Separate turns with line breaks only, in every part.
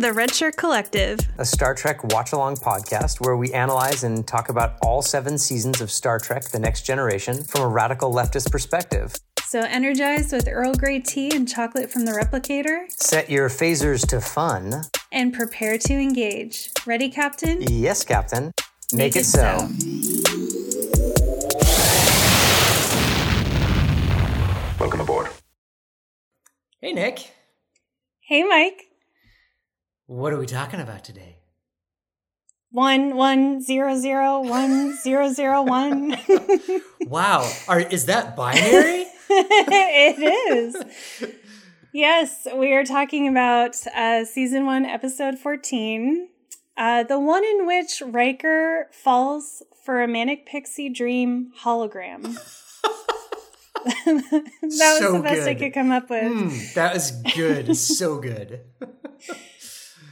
Welcome to the Red Shirt Collective,
a Star Trek watch along podcast where we analyze and talk about all seven seasons of Star Trek The Next Generation from a radical leftist perspective.
So energized with Earl Grey tea and chocolate from the replicator.
Set your phasers to fun.
And prepare to engage. Ready, Captain?
Yes, Captain. Make, Make it, it, so. so.
Welcome aboard.
Hey, Nic.
Hey, Mike.
What are we talking about today?
One one zero zero one zero zero one.
wow, are is that binary?
it is. Yes, we are talking about uh, season one, episode fourteen, uh, the one in which Riker falls for a manic pixie dream hologram. that was so the best good. I could come up with. Mm,
that was good. so good.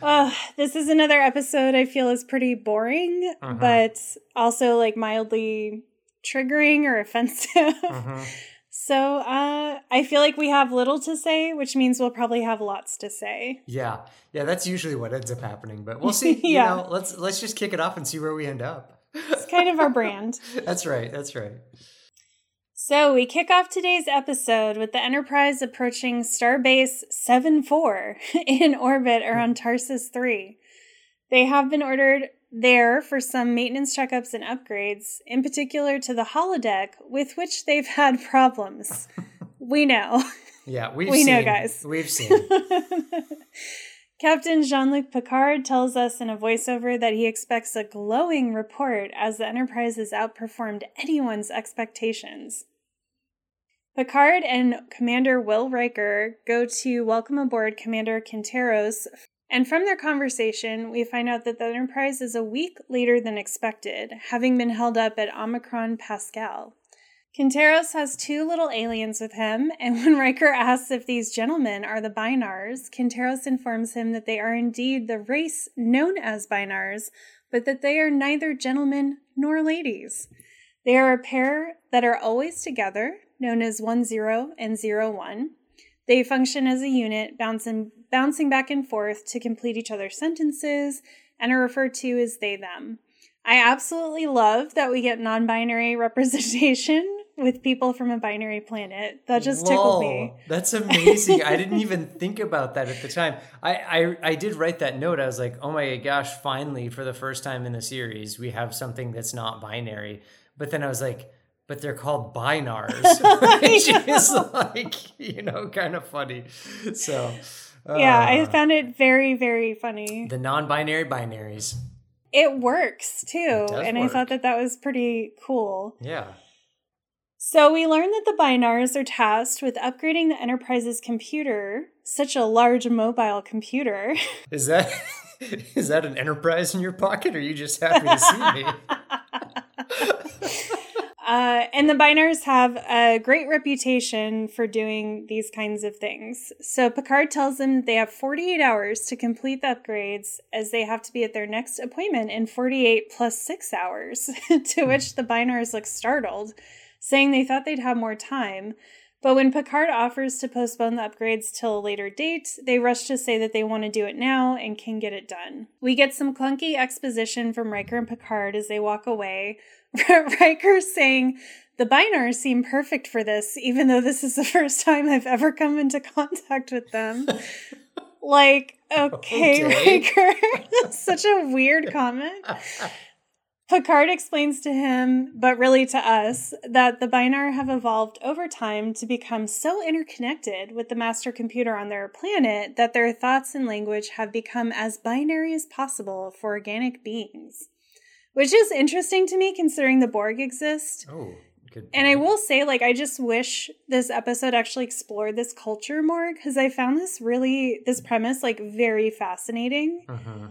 Uh, this is another episode I feel is pretty boring, uh-huh. but also like mildly triggering or offensive. Uh-huh. So uh, I feel like we have little to say, which means we'll probably have lots to say.
Yeah, yeah, that's usually what ends up happening. But we'll see. yeah, know, let's let's just kick it off and see where we end up.
it's kind of our brand.
that's right. That's right.
So, we kick off today's episode with the Enterprise approaching Starbase 7 4 in orbit around Tarsus 3. They have been ordered there for some maintenance checkups and upgrades, in particular to the holodeck, with which they've had problems. we know.
Yeah, we've we seen, know, guys. We've seen.
Captain Jean Luc Picard tells us in a voiceover that he expects a glowing report as the Enterprise has outperformed anyone's expectations. Picard and Commander Will Riker go to welcome aboard Commander Quinteros, and from their conversation, we find out that the Enterprise is a week later than expected, having been held up at Omicron Pascal. Quinteros has two little aliens with him, and when Riker asks if these gentlemen are the Bynars, Quinteros informs him that they are indeed the race known as Bynars, but that they are neither gentlemen nor ladies. They are a pair that are always together, known as 10 and 01. They function as a unit, bouncing, bouncing back and forth to complete each other's sentences, and are referred to as they them. I absolutely love that we get non binary representation with people from a binary planet. That just Whoa, tickled me.
That's amazing. I didn't even think about that at the time. I, I I did write that note. I was like, oh my gosh, finally, for the first time in the series, we have something that's not binary. But then I was like, but they're called bynars, which is like, you know, kind of funny. So,
uh, yeah, I uh, found it very, very funny.
The non binary binaries.
It works too. It and work. I thought that that was pretty cool.
Yeah.
So we learned that the Bynars are tasked with upgrading the Enterprise's computer, such a large mobile computer.
Is that is that an Enterprise in your pocket, or are you just happy to see me?
Uh, and the Bynars have a great reputation for doing these kinds of things. So Picard tells them they have 48 hours to complete the upgrades as they have to be at their next appointment in 48 plus 6 hours, to which the Bynars look startled, saying they thought they'd have more time. But when Picard offers to postpone the upgrades till a later date, they rush to say that they want to do it now and can get it done. We get some clunky exposition from Riker and Picard as they walk away, Riker saying, the Bynars seem perfect for this, even though this is the first time I've ever come into contact with them. like, oh, okay, okay. Riker. Such a weird comment. Picard explains to him, but really to us, that the Bynar have evolved over time to become so interconnected with the master computer on their planet that their thoughts and language have become as binary as possible for organic beings which is interesting to me considering the Borg exist.
Oh,
good. And I will say, like, I just wish this episode actually explored this culture more because I found this really, this premise, like, very fascinating. Uh-huh.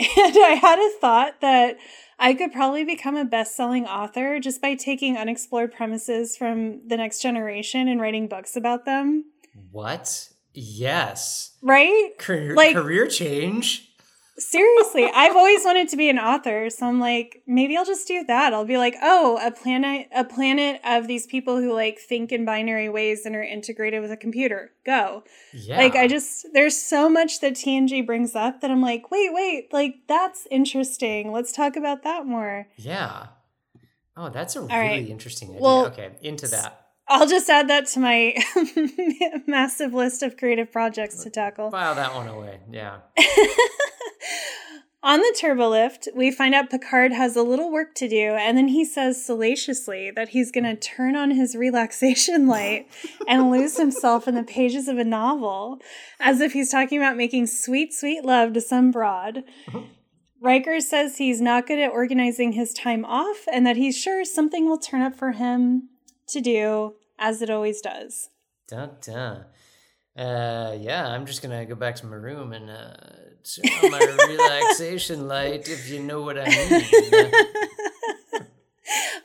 And I had a thought that I could probably become a best selling author just by taking unexplored premises from the next generation and writing books about them.
What? Yes.
Right?
Career, like, career change.
Seriously, I've always wanted to be an author, so I'm like, maybe I'll just do that. I'll be like, oh, a planet, a planet of these people who like think in binary ways and are integrated with a computer. Go.
Yeah.
Like, I just there's so much that TNG brings up that I'm like, wait, wait, like that's interesting. Let's talk about that more.
Yeah. Oh, that's a really
right.
interesting idea.
Well,
okay, into that.
I'll just add that to my massive list of creative projects to tackle.
File that one away. Yeah.
On the turbolift, we find out Picard has a little work to do, and then he says salaciously that he's going to turn on his relaxation light and lose himself in the pages of a novel, as if he's talking about making sweet, sweet love to some broad. Riker says he's not good at organizing his time off and that he's sure something will turn up for him to do, as it always does.
Dun dun. Uh, yeah, I'm just gonna go back to my room and uh, turn on my relaxation light, if you know what I mean.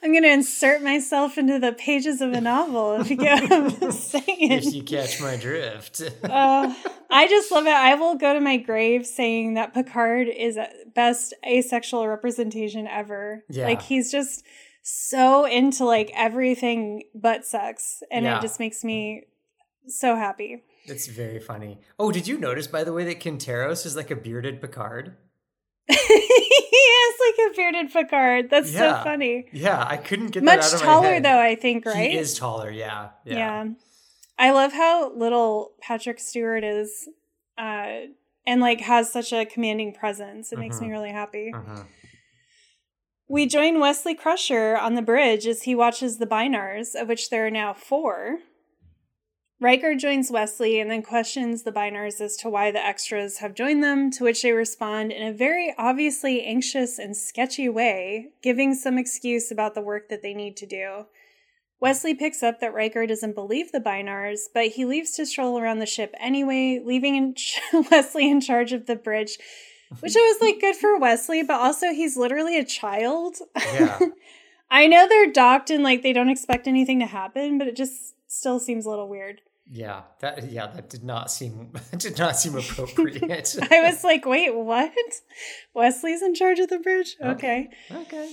I'm going to insert myself into the pages of a novel if you get what I'm saying.
if you catch my drift.
Uh, I just love it. I will go to my grave saying that Picard is best asexual representation ever.
Yeah.
Like he's just so into like everything but sex and
Yeah.
it just makes me so happy.
It's very funny. Oh, did you notice, by the way, that Quinteros is like a bearded Picard?
he is like a bearded Picard. That's
Yeah.
so funny.
Yeah, I couldn't get
Much
that out of my
taller though, I think, right?
He is taller, yeah. Yeah.
Yeah. I love how little Patrick Stewart is uh and like has such a commanding presence. It makes me
Mhm.
really happy.
Mhm.
We join Wesley Crusher on the bridge as he watches the Bynars, of which there are now four. Riker joins Wesley and then questions the Bynars as to why the extras have joined them, to which they respond in a very obviously anxious and sketchy way, giving some excuse about the work that they need to do. Wesley picks up that Riker doesn't believe the Bynars, but he leaves to stroll around the ship anyway, leaving in Wesley in charge of the bridge, which I was like, good for Wesley, but also he's literally a child.
Yeah.
I know they're docked and like they don't expect anything to happen, but it just still seems a little weird.
Yeah. That yeah, that did not seem did not seem appropriate.
I was like, wait, what? Wesley's in charge of the bridge? Okay.
Okay.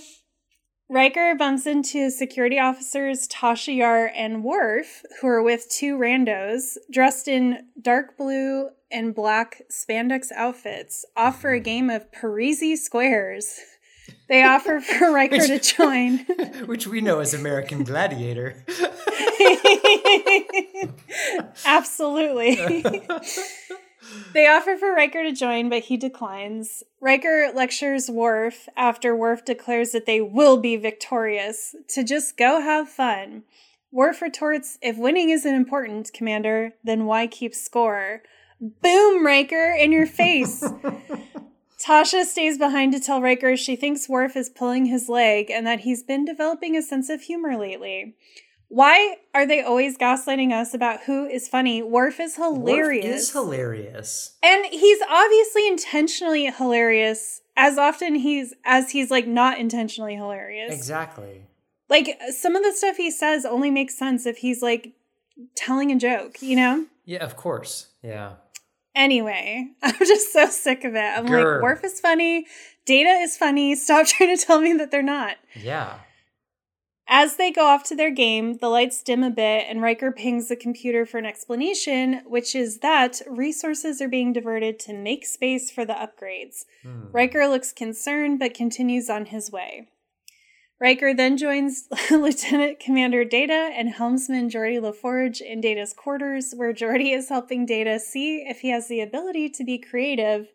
Riker bumps into security officers Tasha Yar and Worf, who are with two randos dressed in dark blue and black spandex outfits, off for a mm-hmm. game of Parrises Squares. They offer for Riker to join.
Which we know as American Gladiator.
Absolutely. They offer for Riker to join, but he declines. Riker lectures Worf after Worf declares that they will be victorious to just go have fun. Worf retorts, If winning isn't important, Commander, then why keep score? Boom, Riker, in your face. Tasha stays behind to tell Riker she thinks Worf is pulling his leg and that he's been developing a sense of humor lately. Why are they always gaslighting us about who is funny? Worf is hilarious.
Worf is hilarious.
and he's obviously intentionally hilarious as often he's as he's like not intentionally hilarious.
Exactly.
Like some of the stuff he says only makes sense if he's like telling a joke, you know?
Yeah, of course. Yeah.
Anyway, I'm just so sick of it. I'm
Grr.
like, Worf is funny, Data is funny. Stop trying to tell me that they're not.
Yeah.
As they go off to their game, the lights dim a bit, and Riker pings the computer for an explanation, which is that resources are being diverted to make space for the upgrades.
Hmm.
Riker looks concerned but continues on his way. Riker then joins Lieutenant Commander Data and helmsman Geordi LaForge in Data's quarters, where Geordi is helping Data see if he has the ability to be creative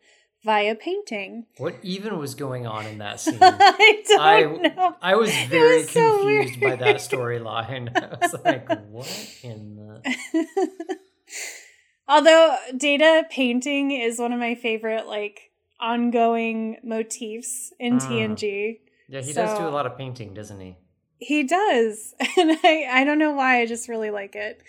via painting.
What even was going on in that scene?
I don't
I,
know.
I was very
was so
confused by that storyline. I was like, what in the
Although data painting is one of my favorite like ongoing motifs in
Mm.
TNG.
Yeah, he does do a lot of painting, doesn't he?
He does. And I, I don't know why, I just really like it.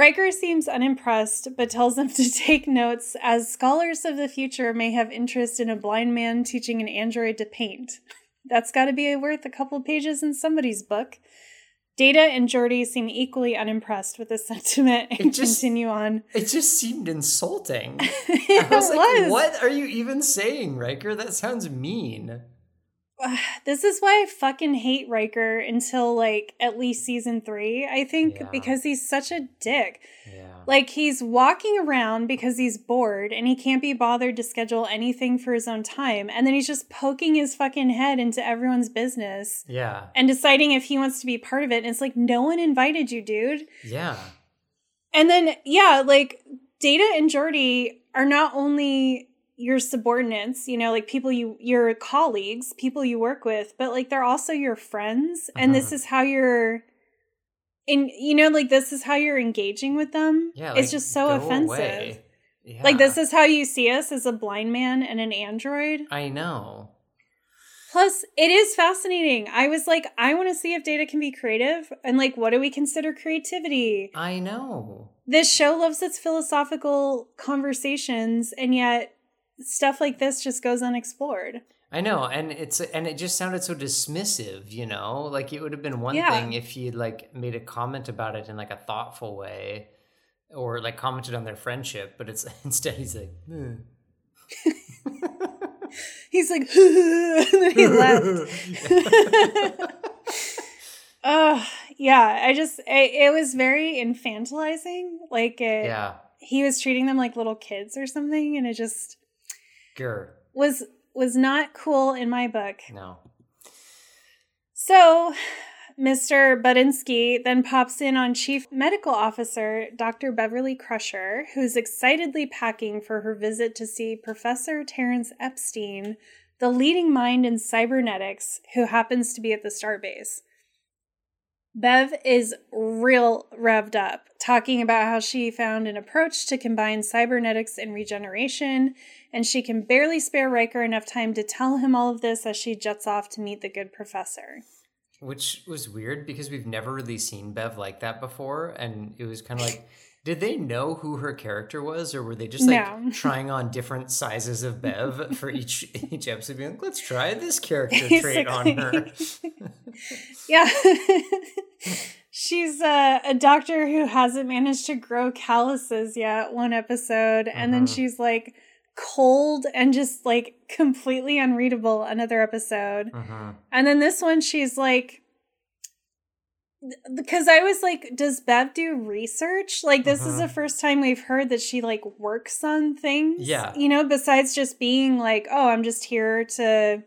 Riker seems unimpressed, but tells them to take notes as scholars of the future may have interest in a blind man teaching an android to paint. That's got to be worth a couple pages in somebody's book. Data and Geordi seem equally unimpressed with this sentiment and just, continue on.
It just seemed insulting. it I was, was like, what are you even saying, Riker? That sounds mean.
This is why I fucking hate Riker until like at least season three, I think, yeah. because he's such a dick. Yeah. Like he's walking around because he's bored and he can't be bothered to schedule anything for his own time. And then he's just poking his fucking head into everyone's business.
Yeah.
And deciding if he wants to be part of it. And it's like, no one invited you, dude.
Yeah.
And then, yeah, like Data and Geordi are not only your subordinates, you know, like people you your colleagues, people you work with, but like they're also your friends and uh-huh. this is how you're and you know like this is how you're engaging with them.
Yeah,
like, it's just so offensive. Yeah. Like this is how you see us as a blind man and an android.
I know.
Plus, it is fascinating. I was like, I want to see if data can be creative and like what do we consider creativity?
I know.
This show loves its philosophical conversations and yet stuff like this just goes unexplored.
I know, and it's and it just sounded so dismissive, you know. Like it would have been one yeah. thing if he like made a comment about it in like a thoughtful way, or like commented on their friendship. But it's instead he's like, hmm.
he's like, and then he left. Oh yeah, I just it, it was very infantilizing. Like it,
yeah,
he was treating them like little kids or something, and it just
Grr.
was was not cool in my book.
No.
So, Mr. Budinsky then pops in on Chief Medical Officer Dr. Beverly Crusher, who's excitedly packing for her visit to see Professor Terrence Epstein, the leading mind in cybernetics, who happens to be at the starbase. Bev is real revved up, talking about how she found an approach to combine cybernetics and regeneration, and she can barely spare Riker enough time to tell him all of this as she jets off to meet the good professor.
Which was weird because we've never really seen Bev like that before, and it was kind of like did they know who her character was, or were they just like no. trying on different sizes of Bev for each each episode? Being like, let's try this character trait on her.
yeah, she's a, a, doctor who hasn't managed to grow calluses yet. One episode, and then mm-hmm. she's like cold and just like completely unreadable. Another episode, mm-hmm. and then this one, she's like because I was like, does Bev do research? Like, this uh-huh. is the uh-huh. first time we've heard that she like works on things.
Yeah.
You know, besides just being like, oh, I'm just here to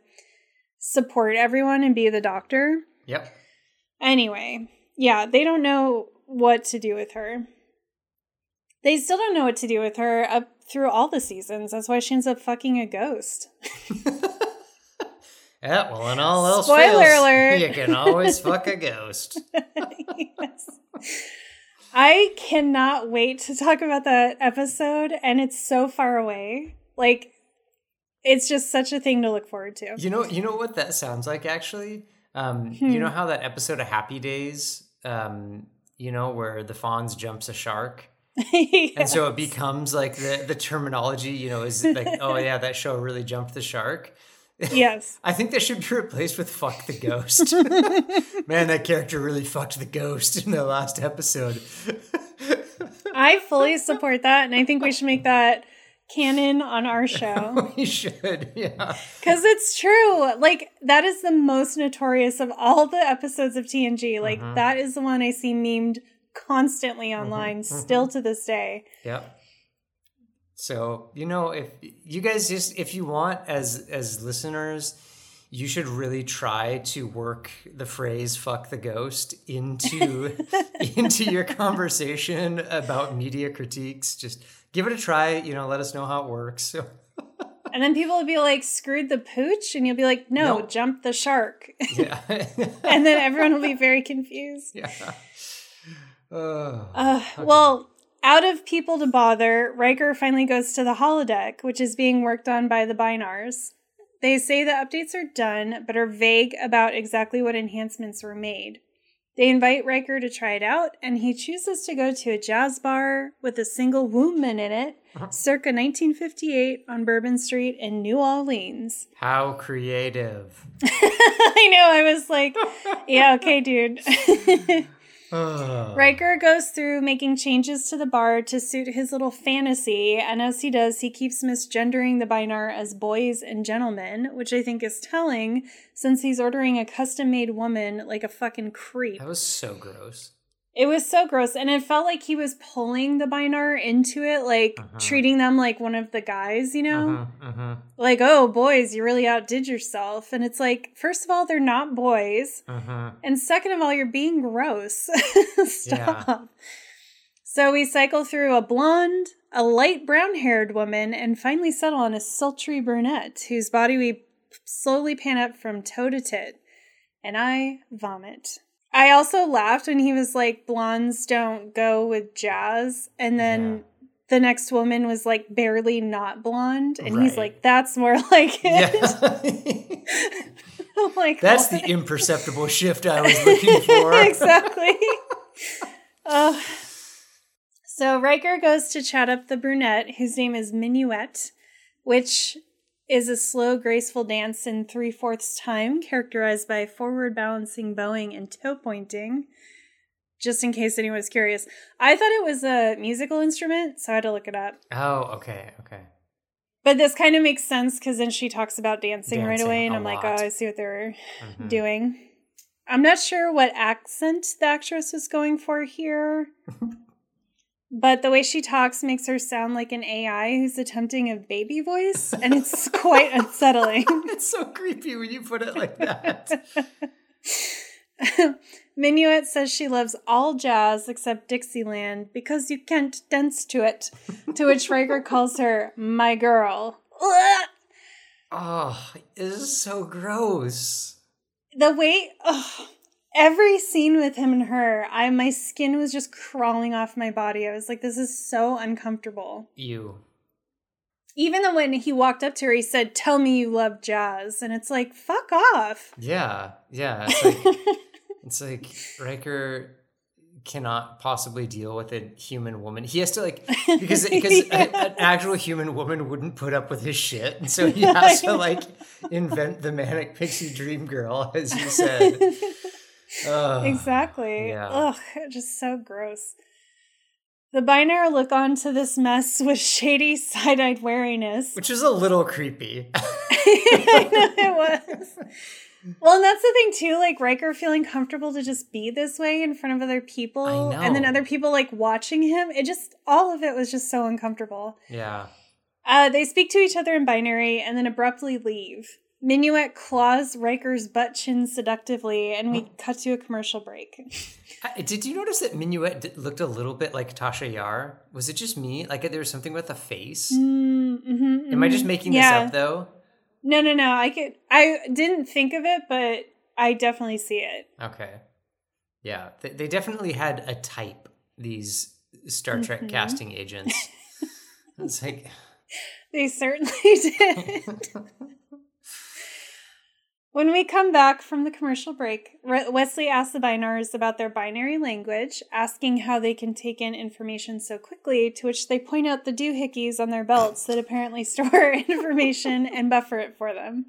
support everyone and be the doctor.
Yep.
Anyway, yeah, they don't know what to do with her. They still don't know what to do with her up through all the seasons. That's why she ends up fucking a ghost.
Yeah, well, in all else
Spoiler fails, alert.
you can always fuck a ghost. yes.
I cannot wait to talk about that episode, and it's so far away. Like, it's just such a thing to look forward to.
You know, you know what that sounds like actually. Um, hmm. You know how that episode of Happy Days, um, you know, where the Fonz jumps a shark. yes. And so it becomes like the the terminology, you know, is like, oh yeah, that show really jumped the shark.
Yes.
I think that should be replaced with fuck the ghost. Man, that character really fucked the ghost in the last episode.
I fully support that, and I think we should make that canon on our show.
we should, yeah.
Because it's true. Like, that is the most notorious of all the episodes of TNG. Like, uh-huh. that is the one I see memed constantly online, uh-huh. still to this day.
Yep. So, you know, if you guys just if you want as as listeners, you should really try to work the phrase fuck the ghost into into your conversation about media critiques. Just give it a try, you know, let us know how it works.
and then people will be like, screwed the pooch, and you'll be like, no, nope. jump the shark.
Yeah.
and then everyone will be very confused.
Yeah.
Uh, uh, okay. Well, out of people to bother, Riker finally goes to the holodeck, which is being worked on by the Bynars. They say the updates are done, but are vague about exactly what enhancements were made. They invite Riker to try it out, and he chooses to go to a jazz bar with a single woman in it, uh-huh. circa 1958 on Bourbon Street in New Orleans.
How creative.
I know, I was like, yeah, okay, dude.
Ugh.
Riker goes through making changes to the bar to suit his little fantasy, and as he does, he keeps misgendering the Bynar as boys and gentlemen, which I think is telling since he's ordering a custom made woman like a fucking creep.
That was so gross.
It was so gross, and it felt like he was pulling the Bynar into it, like
Uh-huh.
treating them like one of the guys, you know?
Uh-huh, uh-huh,
Like, oh, boys, you really outdid yourself. And it's like, first of all, they're not boys.
uh-huh.
And second of all, you're being gross. Stop. So we cycle through a blonde, a light brown haired woman, and finally settle on a sultry brunette whose body we slowly pan up from toe to tit. And I vomit. I also laughed when he was like, blondes don't go with jazz. And then
Yeah.
the next woman was like barely not blonde. And he's like, that's more like it.
Yeah.
Like,
That's
"What?"
the imperceptible shift I was looking for.
exactly. Ugh. So Riker goes to chat up the brunette, whose name is Minuet, which is a slow, graceful dance in three fourths time, characterized by forward balancing bowing and toe pointing. Just in case anyone was curious, I thought it was a musical instrument, so I had to look it up.
Oh, okay, okay.
But this kind of makes sense because then she talks about dancing, right away, and I'm like, oh, I see what they were
Mhm.
doing. I'm not sure what accent the actress was going for here, but the way she talks makes her sound like an AI who's attempting a baby voice, and it's quite unsettling.
It's so creepy when you put it like that.
Minuet says she loves all jazz except Dixieland because you can't dance to it, to which Riker calls her my girl.
Oh, ah, this is so gross.
the way ugh, every scene with him and her i my skin was just crawling off my body i was like this is so uncomfortable
You.
even though when he walked up to her he said tell me you love jazz and it's like fuck off
Yeah, yeah. It's like it's like Riker cannot possibly deal with a human woman. He has to like because because a- an actual human woman wouldn't put up with his shit, and so he has to like invent the manic pixie dream girl, as you said. Ugh.
exactly
yeah.
ugh just so gross the binary look on to this mess with shady side-eyed wariness
Which is a little creepy.
I know it was. Well, and that's the thing too, like Riker feeling comfortable to just be this way in front of other people, and then other people like watching him. It just all of it was just so uncomfortable.
yeah.
Uh, they speak to each other in binary and then abruptly leave. Minuet claws Riker's butt chin seductively, and we cut to a commercial break.
Did you notice that Minuet looked a little bit like Tasha Yar? Was it just me? Like there was something with the face?
Mm-hmm,
Am I just making this up though?
No, no, no. I could. I didn't think of it, but I definitely see it.
Okay. Yeah, they, they definitely had a type, these Star Trek
Mhm.
casting agents. it's like,
They certainly did. when we come back from the commercial break, Wesley asks the Bynars about their binary language, asking how they can take in information so quickly, to which they point out the doohickeys on their belts that apparently store information and buffer it for them.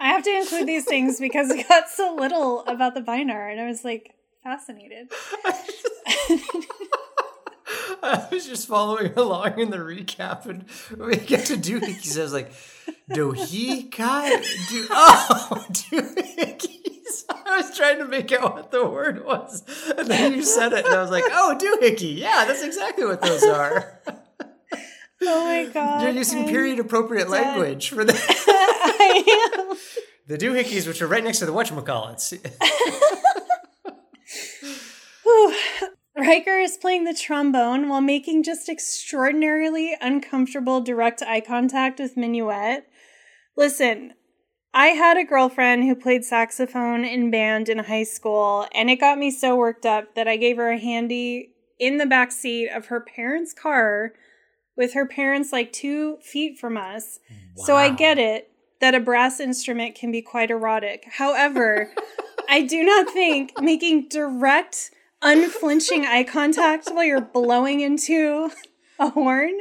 I have to include these things because we got so little about the Bynar, and I was like fascinated.
I was just following along in the recap, and we get to doohickeys. I was like, doohickey? Do- oh, doohickeys. I was trying to make out what the word was, and then you said it, and I was like, oh, doohickey. Yeah, that's exactly what those are.
Oh my god!
You're using period appropriate language for the,
I am.
the doohickeys, which are right next to the whatchamacallits.
Riker is playing the trombone while making just extraordinarily uncomfortable direct eye contact with Minuet. Listen, I had a girlfriend who played saxophone in band in high school, and it got me so worked up that I gave her a handy in the back seat of her parents' car with her parents like two feet from us. So I get it that a brass instrument can be quite erotic. However, I do not think making direct, unflinching eye contact while you're blowing into a horn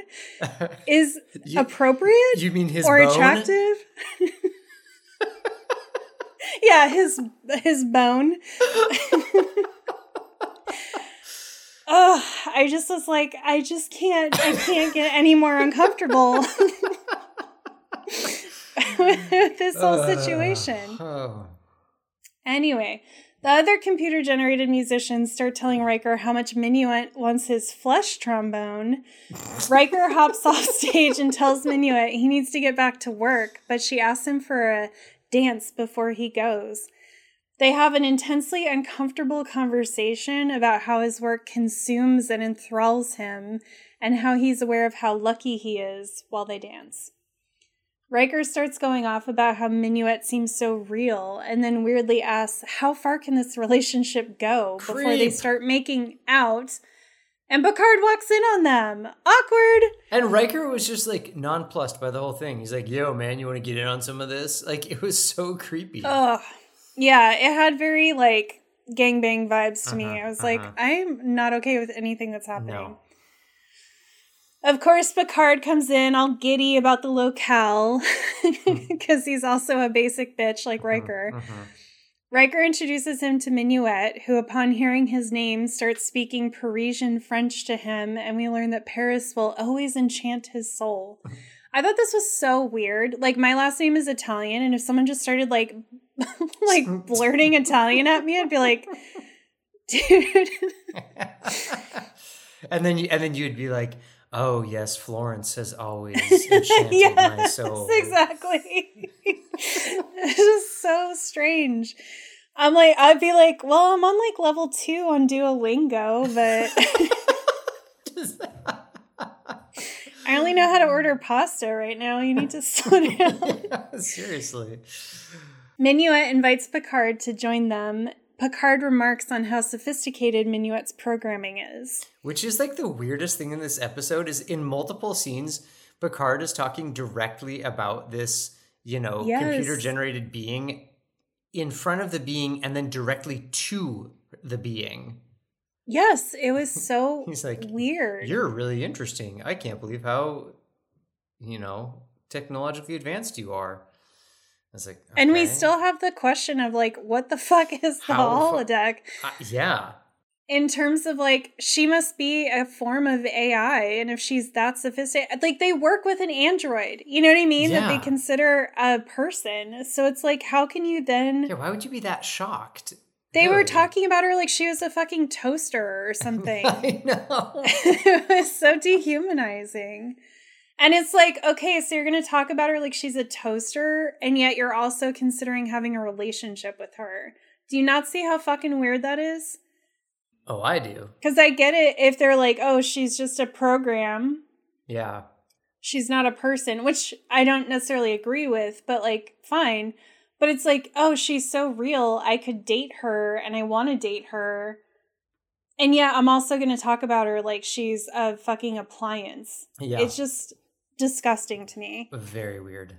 is
You-
appropriate
You mean his
or
bone?
attractive. yeah, his his bone. Oh, I just was like, I just can't, I can't get any more uncomfortable with this whole
Uh,
situation.
oh.
Anyway, the other computer generated musicians start telling Riker how much Minuet wants his flesh trombone. Riker hops off stage and tells Minuet he needs to get back to work, but she asks him for a dance before he goes. They have an intensely uncomfortable conversation about how his work consumes and enthralls him and how he's aware of how lucky he is while they dance. Riker starts going off about how Minuet seems so real and then weirdly asks, How far can this relationship go before they start making out? And Picard walks in on them. Awkward.
And Riker was just like nonplussed by the whole thing. He's like, "Yo, man, you want to get in on some of this?" Like it was so creepy.
Ugh. Yeah, it had very like gangbang vibes to me.
Uh-huh,
I was like,
uh-huh.
I'm not okay with anything that's happening.
No.
Of course, Picard comes in all giddy about the locale because he's also a basic bitch like Riker.
Mhm.
Riker introduces him to Minuet, who, upon hearing his name, starts speaking Parisian French to him, and we learn that Paris will always enchant his soul. I thought this was so weird. Like, my last name is Italian, and if someone just started like, like blurting Italian at me, I'd be like, dude.
and then you, and then you'd be like, "Oh yes, Florence has always enchanted my soul."
exactly. it's just so strange. I'm like, I'd be like, well, I'm on like level two on Duolingo, but I only know how to order pasta right now. You need to slow down.
Seriously.
Minuet invites Picard to join them. Picard remarks on how sophisticated Minuet's programming is.
Which is like the weirdest thing in this episode is in multiple scenes, Picard is talking directly about this, you know,
Yes.
computer generated being in front of the being and then directly to the being.
Yes, it was so
He's like,
weird.
You're really interesting. I can't believe how, you know, technologically advanced you are. I was like,
And we still have the question of like, what the fuck is the
How the fu-
holodeck?
Uh, yeah.
In terms of like, she must be a form of AI, and if she's that sophisticated, like they work with an android, you know what I mean? That they consider a person. So it's like, how can you then?
Yeah. Why would you be that shocked?
They were talking about her like she was a fucking toaster or something.
I know.
it was so dehumanizing. And it's like, okay, so you're going to talk about her like she's a toaster, and yet you're also considering having a relationship with her. Do you not see how fucking weird that is?
oh, I do.
Because I get it if they're like, oh, she's just a program,
Yeah.
she's not a person, which I don't necessarily agree with, but like, fine. But it's like, oh, she's so real. I could date her and I want to date her. And yeah, I'm also going to talk about her like she's a fucking appliance.
Yeah.
It's just disgusting to me.
very weird.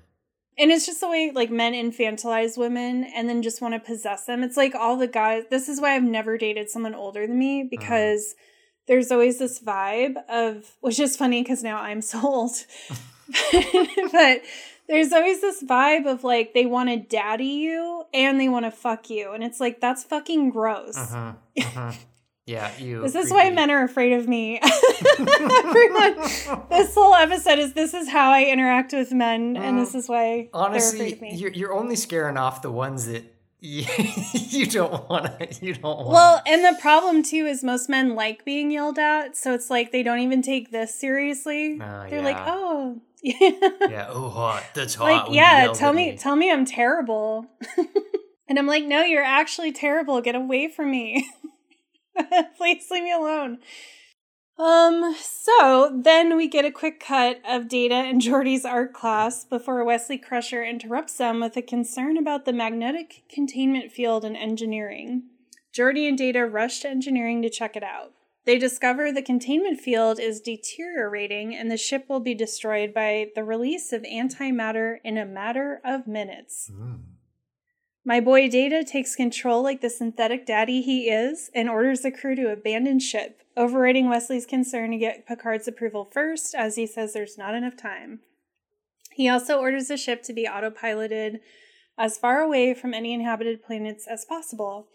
And it's just the way like men infantilize women and then just want to possess them. It's like all the guys. This is why I've never dated someone older than me because there's always this vibe of, which is funny because now I'm so old. but there's always this vibe of like they want to daddy you and they want to fuck you. And it's like, that's fucking gross.
Uh-huh. Uh-huh. Yeah, you.
This is why men are afraid of me. Everyone, this whole episode is this is how I interact with men, and this is why
Honestly,
me.
you're you're only scaring off the ones that you, you don't want to. You don't want.
Well, and the problem too is most men like being yelled at, so it's like they don't even take this seriously.
Oh,
They're like, oh,
yeah.
Oh, yeah.
Oh, hot. That's hot.
like yeah, tell
at
me, tell me I'm terrible. and I'm like, no, you're actually terrible. Get away from me. Please leave me alone. Um, so then we get a quick cut of Data and Geordi's art class before Wesley Crusher interrupts them with a concern about the magnetic containment field in engineering. Geordi and Data rush to engineering to check it out. They discover the containment field is deteriorating and the ship will be destroyed by the release of antimatter in a matter of minutes.
Mm.
My boy Data takes control like the synthetic daddy he is and orders the crew to abandon ship, overriding Wesley's concern to get Picard's approval first, as he says there's not enough time. He also orders the ship to be autopiloted as far away from any inhabited planets as possible.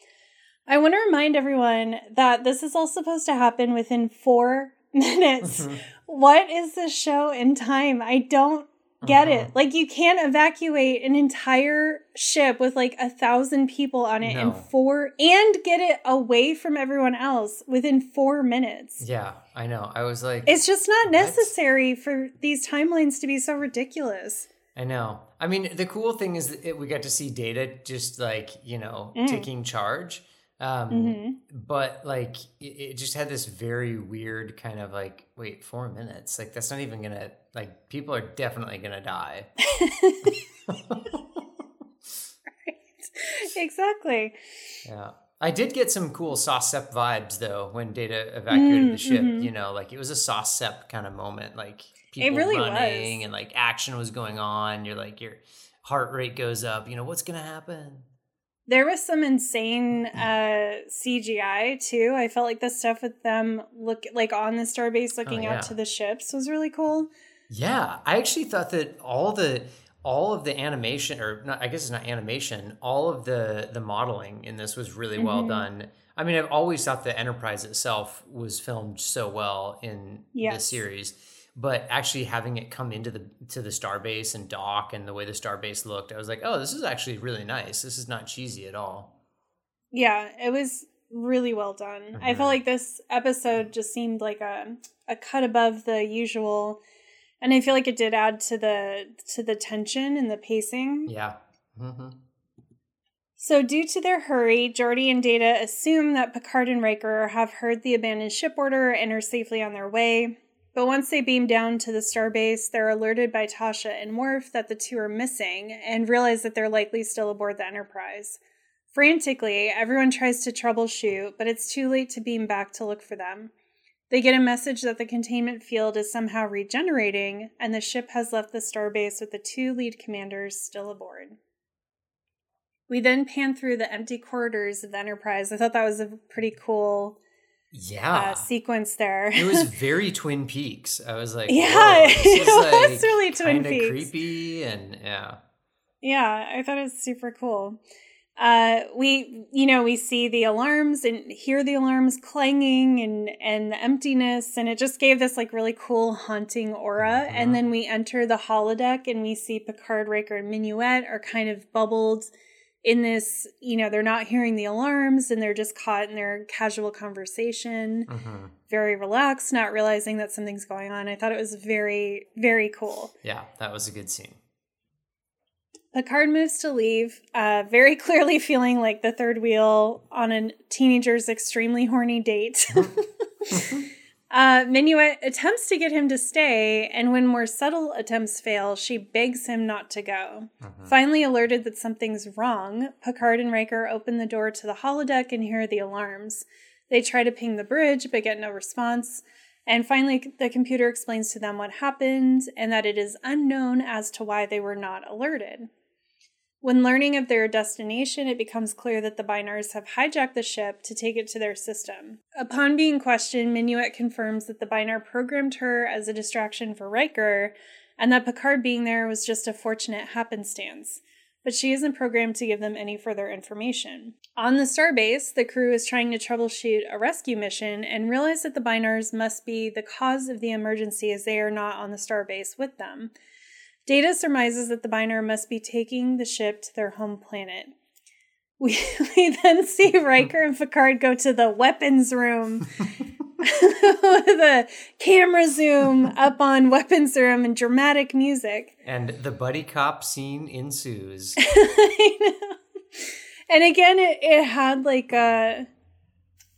I want to remind everyone that this is all supposed to happen within four minutes. Mm-hmm. what is this show in time? I don't get
Uh-huh.
it. Like you can't evacuate an entire ship with like a thousand people on it in four and get it away from everyone else within four minutes.
Yeah, I know. I was like,
It's just not
What?
necessary for these timelines to be so ridiculous.
I know. I mean, the cool thing is that it, we got to see Data just like you know
Mm.
taking charge, um,
Mhm.
but like it, it just had this very weird kind of like, wait, four minutes? Like that's not even gonna like people are definitely gonna die.
exactly.
Yeah. I did get some cool Sauce Sep vibes though when Data evacuated
Mm,
the ship.
mhm.
You know, like it was a Sauce Sep kind of moment. Like people
really
running
was.
and like action was going on. You're like your heart rate goes up. You know what's gonna happen?
There was some insane uh, CGI too. I felt like the stuff with them look like on the starbase looking
Oh, yeah.
out to the ships was really cool.
Yeah, I actually thought that all the all of the animation, or not, I guess it's not animation, all of the the modeling in this was really well
Mhm.
done. I mean, I've always thought the Enterprise itself was filmed so well in the series, but actually having it come into the to the starbase and dock and the way the starbase looked, I was like, oh, this is actually really nice. This is not cheesy at all.
Yeah, it was really well done. I
Mhm.
felt like this episode just seemed like a a cut above the usual, and I feel like it did add to the to the tension and the pacing.
Yeah. hmm
So, due to their hurry, Geordi and Data assume that Picard and Riker have heard the abandoned ship order and are safely on their way. But once they beam down to the starbase, they're alerted by Tasha and Worf that the two are missing and realize that they're likely still aboard the Enterprise. Frantically, everyone tries to troubleshoot, but it's too late to beam back to look for them. They get a message that the containment field is somehow regenerating, and the ship has left the starbase with the two lead commanders still aboard. We then pan through the empty corridors of the Enterprise. I thought that was a pretty cool
Yeah.
uh, sequence there.
it was very Twin Peaks. I was like,
Yeah,
this
it was
like
really Twin Peaks.
creepy and yeah.
yeah, I thought it was super cool. Uh, we, you know, we see the alarms and hear the alarms clanging and and the emptiness, and it just gave this like really cool haunting aura.
Mhm.
And then we enter the holodeck and we see Picard, Riker, and Minuet are kind of bubbled in this. You know, they're not hearing the alarms and they're just caught in their casual conversation.
hmm
very relaxed, not realizing that something's going on. I thought it was very, very cool.
Yeah, that was a good scene.
Picard moves to leave, uh, very clearly feeling like the third wheel on a teenager's extremely horny date. uh, Minuet attempts to get him to stay, and when more subtle attempts fail, she begs him not to go.
Mhm.
Finally alerted that something's wrong, Picard and Riker open the door to the holodeck and hear the alarms. They try to ping the bridge but get no response. And finally, the computer explains to them what happened and that it is unknown as to why they were not alerted. When learning of their destination, it becomes clear that the Bynars have hijacked the ship to take it to their system. Upon being questioned, Minuet confirms that the Bynar programmed her as a distraction for Riker, and that Picard being there was just a fortunate happenstance. But she isn't programmed to give them any further information. On the starbase, the crew is trying to troubleshoot a rescue mission and realize that the Bynars must be the cause of the emergency as they are not on the starbase with them. Data surmises that the Bynar must be taking the ship to their home planet. We, we then see Riker and Picard go to the weapons room with a camera zoom up on weapons room and dramatic music.
And the buddy cop scene ensues.
I know. And again, it, it had like a,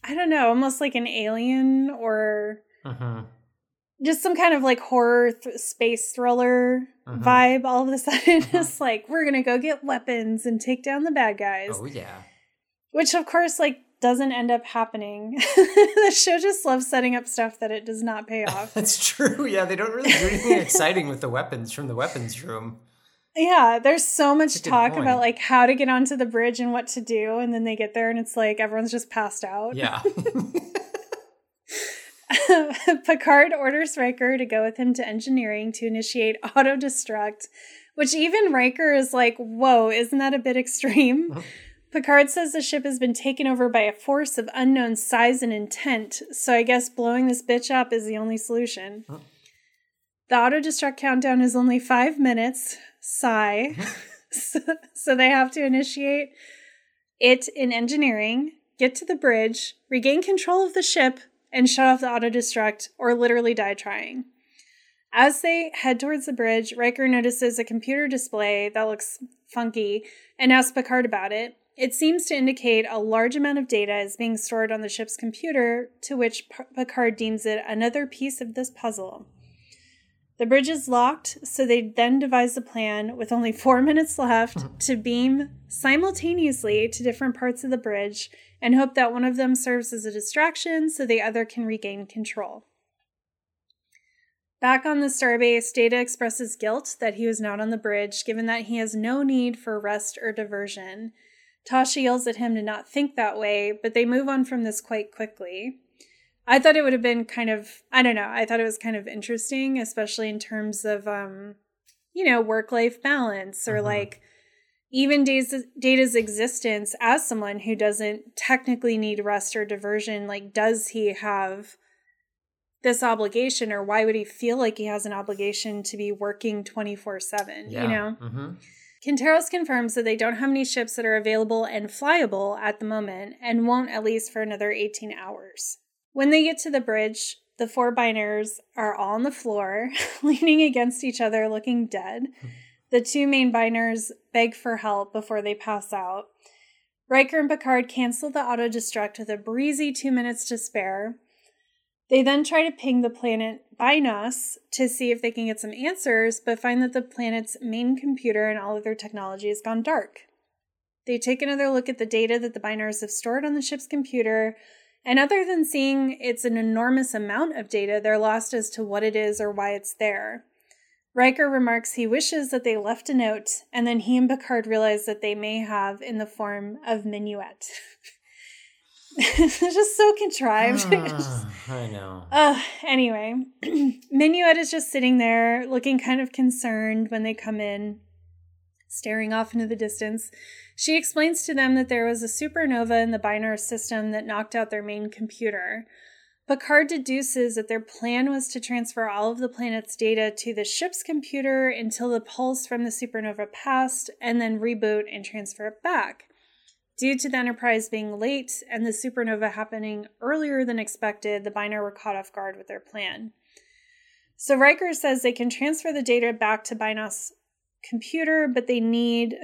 I don't know, almost like an alien or
hmm
just some kind of like horror th- space thriller
Mhm.
vibe all of a sudden. It's like, we're going to go get weapons and take down the bad guys.
Oh yeah.
Which, of course, like, doesn't end up happening. the show just loves setting up stuff that it does not pay off.
That's true. Yeah, they don't really do anything exciting with the weapons from the weapons room.
Yeah, there's so much talk
point.
about like how to get onto the bridge and what to do, and then they get there and it's like everyone's just passed out.
Yeah.
Picard orders Riker to go with him to engineering to initiate auto destruct, which even Riker is like, whoa, isn't that a bit extreme? Picard says the ship has been taken over by a force of unknown size and intent, so I guess blowing this bitch up is the only solution. The auto destruct countdown is only five minutes. Sigh. so, so they have to initiate it in engineering, get to the bridge, regain control of the ship, and shut off the auto destruct, or literally die trying. As they head towards the bridge, Riker notices a computer display that looks funky and asks Picard about it. It seems to indicate a large amount of data is being stored on the ship's computer, to which Picard deems it another piece of this puzzle. The bridge is locked, so they then devise a plan with only four minutes left hmm. to beam simultaneously to different parts of the bridge and hope that one of them serves as a distraction so the other can regain control. Back on the starbase, Data expresses guilt that he was not on the bridge, given that he has no need for rest or diversion. Tasha yells at him to not think that way, but they move on from this quite quickly. I thought it would have been kind of, I don't know, I thought it was kind of interesting, especially in terms of, um, you know, work life balance or
Mhm.
like even Data's, Data's existence as someone who doesn't technically need rest or diversion. Like, does he have this obligation or why would he feel like he has an obligation to be working 24 7?
Yeah.
You know?
hmm
Quinteros confirms that they don't have any ships that are available and flyable at the moment and won't at least for another 18 hours. When they get to the bridge, the four bynars are all on the floor, leaning against each other, looking dead. The two main bynars beg for help before they pass out. Riker and Picard cancel the auto destruct with a breezy two minutes to spare. They then try to ping the planet Bynaus to see if they can get some answers, but find that the planet's main computer and all of their technology has gone dark. They take another look at the data that the bynars have stored on the ship's computer, and other than seeing it's an enormous amount of data, they're lost as to what it is or why it's there. Riker remarks he wishes that they left a note, and then he and Picard realize that they may have in the form of minuet. it's just so contrived.
Ah, I know.
Uh, anyway, Minuet is just sitting there looking kind of concerned when they come in, staring off into the distance. She explains to them that there was a supernova in the binary system that knocked out their main computer. Picard deduces that their plan was to transfer all of the planet's data to the ship's computer until the pulse from the supernova passed, and then reboot and transfer it back. Due to the Enterprise being late and the supernova happening earlier than expected, the Binary were caught off guard with their plan. So Riker says they can transfer the data back to Bynaus' computer, but they need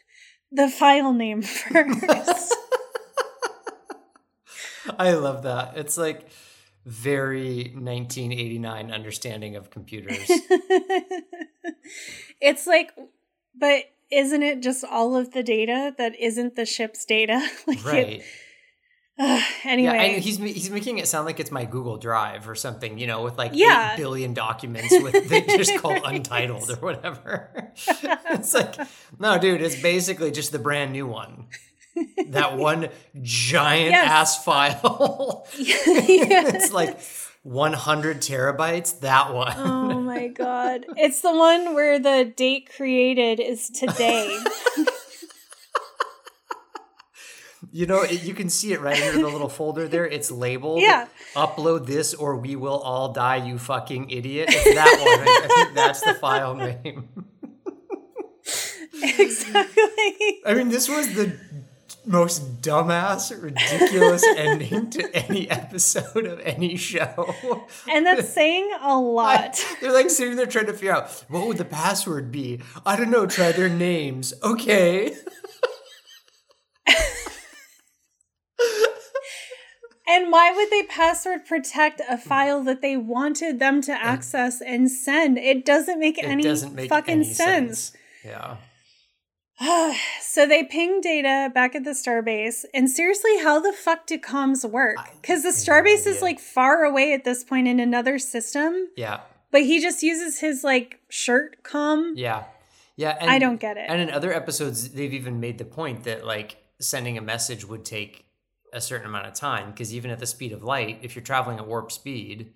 the file name first.
I love that. It's like very 1989 understanding of computers.
it's like, but isn't it just all of the data that isn't the ship's data? like it-
right.
Anyway,
Yeah, and he's he's making it sound like it's my Google Drive or something, you know, with like
Yeah.
eight billion documents with they just called untitled or whatever. it's like, no, dude, it's basically just the brand new one. That one giant
Yes.
ass file. it's like 100 terabytes. That one.
oh my god, it's the one where the date created is today.
You know, it, you can see it right under the little folder there. It's labeled.
Yeah.
Upload this or we will all die, you fucking idiot. It's that one. I think that's the file name.
exactly.
I mean, this was the most dumbass, ridiculous ending to any episode of any show.
And that's saying a lot.
They're like sitting there trying to figure out what would the password be. I don't know. Try their names. Okay.
And why would they password protect a file that they wanted them to access and send? It doesn't make
It
any
doesn't make
fucking
any
sense.
Yeah.
so they ping data back at the starbase. And seriously, how the fuck do comms work? Because the starbase is like far away at this point in another system,
Yeah.
but he just uses his like shirt comm.
Yeah. Yeah, and,
I don't get it.
And in other episodes, they've even made the point that like sending a message would take a certain amount of time because even at the speed of light, if you're traveling at warp speed,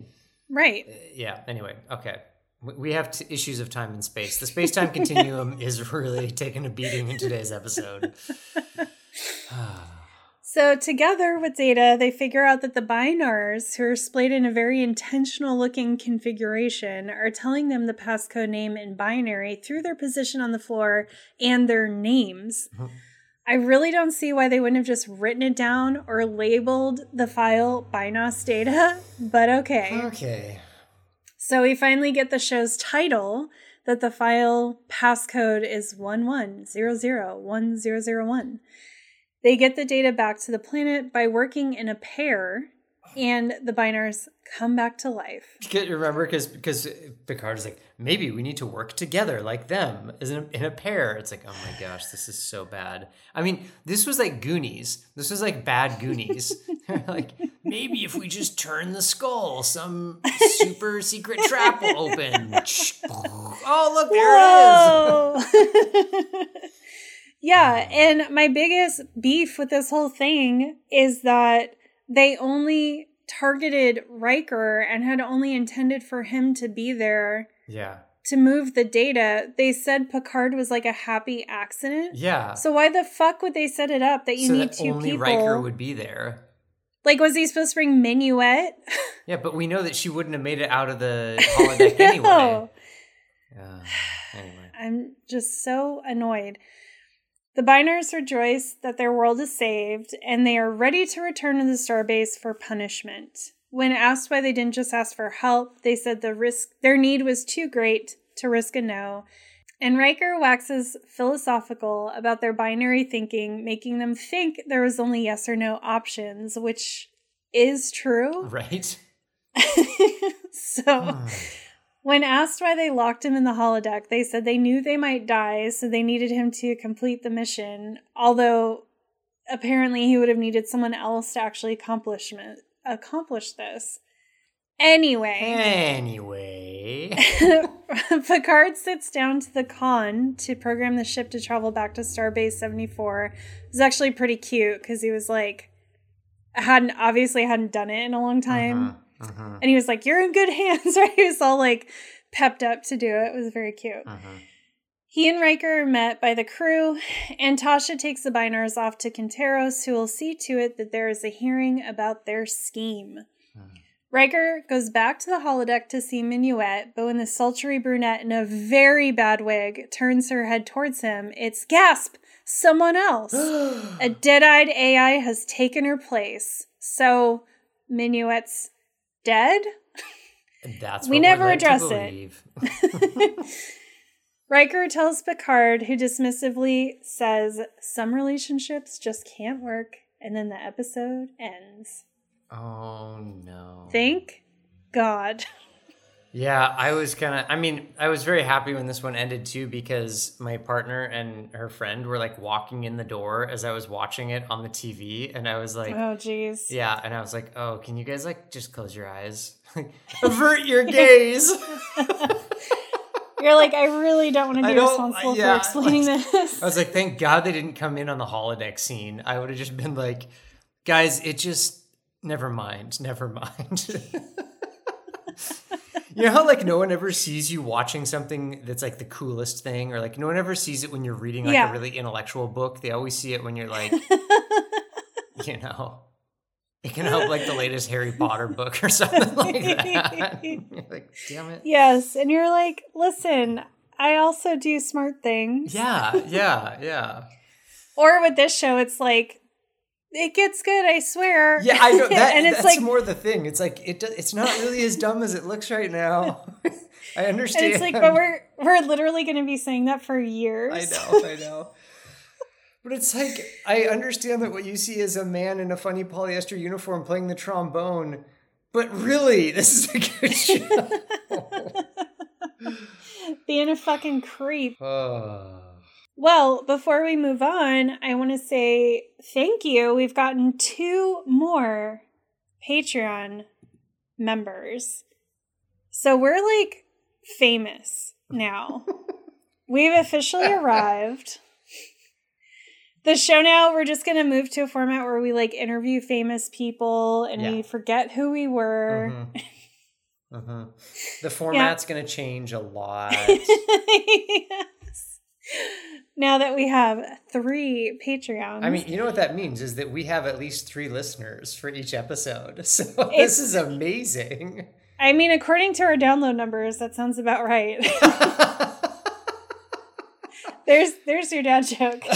right.
Eh, yeah. Anyway, okay. We- We have t- issues of time and space. The space time continuum is really taking a beating in today's episode.
So, together with Data, they figure out that the Bynars, who are splayed in a very intentional looking configuration, are telling them the passcode name in binary through their position on the floor and their names. Mm-hmm. I really don't see why they wouldn't have just written it down or labeled the file Bynaus Data, but okay.
Okay.
So we finally get the show's title that the file passcode is 11001001. They get the data back to the planet by working in a pair, and the Bynars come back to life.
Remember, because because Picard is like, maybe we need to work together like them, as in a, in a pair. It's like, oh my gosh, this is so bad. I mean, this was like Goonies. This was like bad Goonies. like maybe if we just turn the skull, some super secret trap will open. oh, look, there it is.
Yeah, and my biggest beef with this whole thing is that they only targeted Riker and had only intended for him to be there
Yeah,
to move the data. They said Picard was like a happy accident.
yeah.
So why the fuck would they set it up that you
so
need
that
two
only
people?
Riker would be there.
Like, was he supposed to bring Minuet?
Yeah, but we know that she wouldn't have made it out of the holodeck anyway. Uh, anyway.
I'm just so annoyed. The Bynars rejoice that their world is saved and they are ready to return to the starbase for punishment. When asked why they didn't just ask for help, they said the risk their need was too great to risk a no. And Riker waxes philosophical about their binary thinking, making them think there was only yes or no options, which is true.
Right?
so hmm. When asked why they locked him in the holodeck, they said they knew they might die, so they needed him to complete the mission. Although apparently he would have needed someone else to actually accomplish accomplish this. Anyway,
Anyway.
Picard sits down to the con to program the ship to travel back to Starbase 74. It was actually pretty cute because he was like, hadn't obviously hadn't done it in a long time.
Uh-huh, uh-huh,
And he was like, You're in good hands, right? He was all like pepped up to do it. It was very cute.
uh-huh.
He and Riker are met by the crew, and Tasha takes the Bynars off to Quinteros, who will see to it that there is a hearing about their scheme. Riker goes back to the holodeck to see Minuet, but when the sultry brunette in a very bad wig turns her head towards him, it's gasp! Someone else! a dead eyed AI has taken her place. So, Minuet's dead?
That's
We
what
never
we're led to
address it. Riker tells Picard, who dismissively says, Some relationships just can't work, and then the episode ends.
Oh no.
Thank God.
Yeah, I was kind of. I mean, I was very happy when this one ended too because my partner and her friend were like walking in the door as I was watching it on the TV, and I was like,
Oh, jeez.
yeah, and I was like, oh, can you guys like just close your eyes, avert your gaze?
You're like, I really don't want to be responsible
yeah,
for explaining
like-
this.
I was like, thank God they didn't come in on the holodeck scene. I would have just been like, guys, it just never mind, never mind. You know how like no one ever sees you watching something that's like the coolest thing, or like no one ever sees it when you're reading like
Yeah.
a really intellectual book. They always see it when you're like, you know. It can help like the latest Harry Potter book or something like that. Like, damn it.
yes. And you're like, listen, I also do smart things.
Yeah, yeah, yeah.
Or with this show, it's like, it gets good, I swear.
Yeah, I know that.
and it's
that's
like,
more the thing. It's like it it's not really as dumb as it looks right now. I
and
understand.
it's like, but we're we're literally going to be saying that for years.
I know. I know. But it's like I understand that what you see is a man in a funny polyester uniform playing the trombone, but really, this is a good show.
Being a fucking creep.
Oh.
Well, before we move on, I want to say thank you. We've gotten two more Patreon members. So we're like famous now. We've officially arrived. The show now, we're just going to move to a format where we like interview famous people and
Yeah.
we forget who we were.
Mhm. Mhm. The format's going to change a lot.
yes. Now that we have three Patreons.
I mean, you know what that means is that we have at least three listeners for each episode. So
It's-
this is amazing.
I mean, according to our download numbers, that sounds about right. there's there's your dad joke.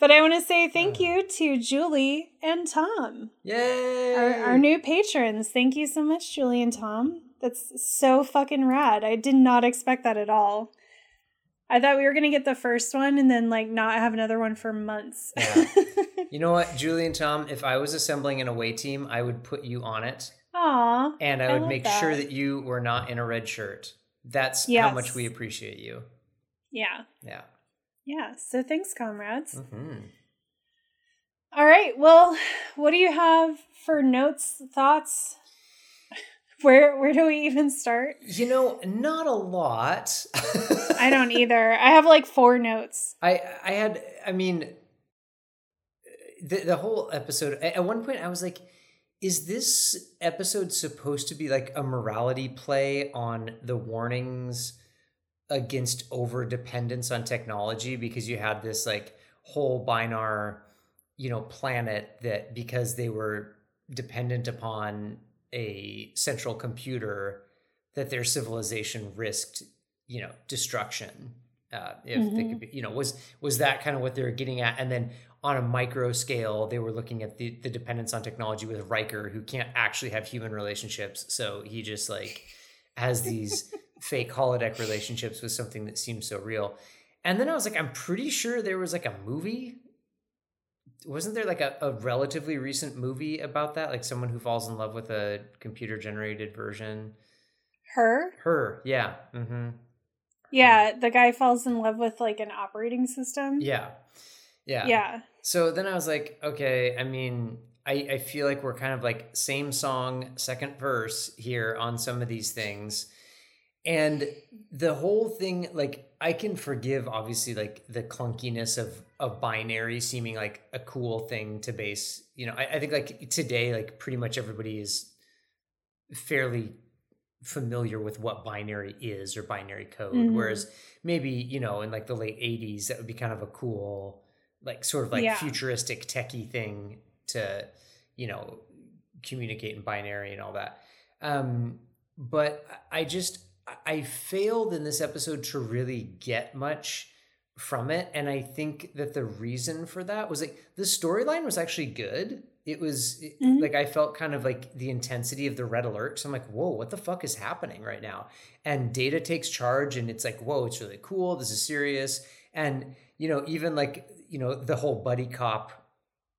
but I want to say thank uh. you to Julie and Tom,
Yay!
our, our new patrons. Thank you so much, Julie and Tom. That's so fucking rad. I did not expect that at all. I thought we were gonna get the first one and then like not have another one for months.
Yeah. You know what, Julie and Tom, if I was assembling an away team, I would put you on it
Aw.
and I
I
would
love
make sure
that.
that you were not in a red shirt. That's how much we appreciate you.
Yeah.
Yeah.
Yeah. So thanks, comrades.
hmm
All right. Well, what do you have for notes, thoughts? Where where do we even start?
You know, not a lot.
I don't either. I have like four notes.
I I had I mean the the whole episode at at one point I was like is this episode supposed to be like a morality play on the warnings against over dependence on technology because you had this like whole bynar you know planet that because they were dependent upon a central computer that their civilization risked you know destruction uh, if they could be, you know was was that kind of what they were getting at? And then on a micro scale they were looking at the, the dependence on technology with Riker who can't actually have human relationships. So he just like has these fake holodeck relationships with something that seems so real. And then I was like I'm pretty sure there was like a movie wasn't there like a, a relatively recent movie about that like someone who falls in love with a computer generated version
Her?
her yeah mm-hmm
Yeah, the guy falls in love with like an operating system.
yeah yeah
Yeah.
So then I was like, okay, I mean, I, I feel like we're kind of like same song, second verse here on some of these things. And the whole thing, like, I can forgive obviously like the clunkiness of of binary seeming like a cool thing to base. You know, I, I think like today, like pretty much everybody is fairly familiar with what binary is or binary code.
Mhm.
Whereas maybe, you know, in like the late 80s, that would be kind of a cool, like sort of like
Yeah.
futuristic techie thing to, you know, communicate in binary and all that. Um, but I just I failed in this episode to really get much from it, and I think that the reason for that was like the storyline was actually good. It was
Mhm.
like I felt kind of like the intensity of the red alert. So I'm like, whoa, what the fuck is happening right now? And Data takes charge, and it's like, whoa, it's really cool. This is serious, and you know, even like you know the whole buddy cop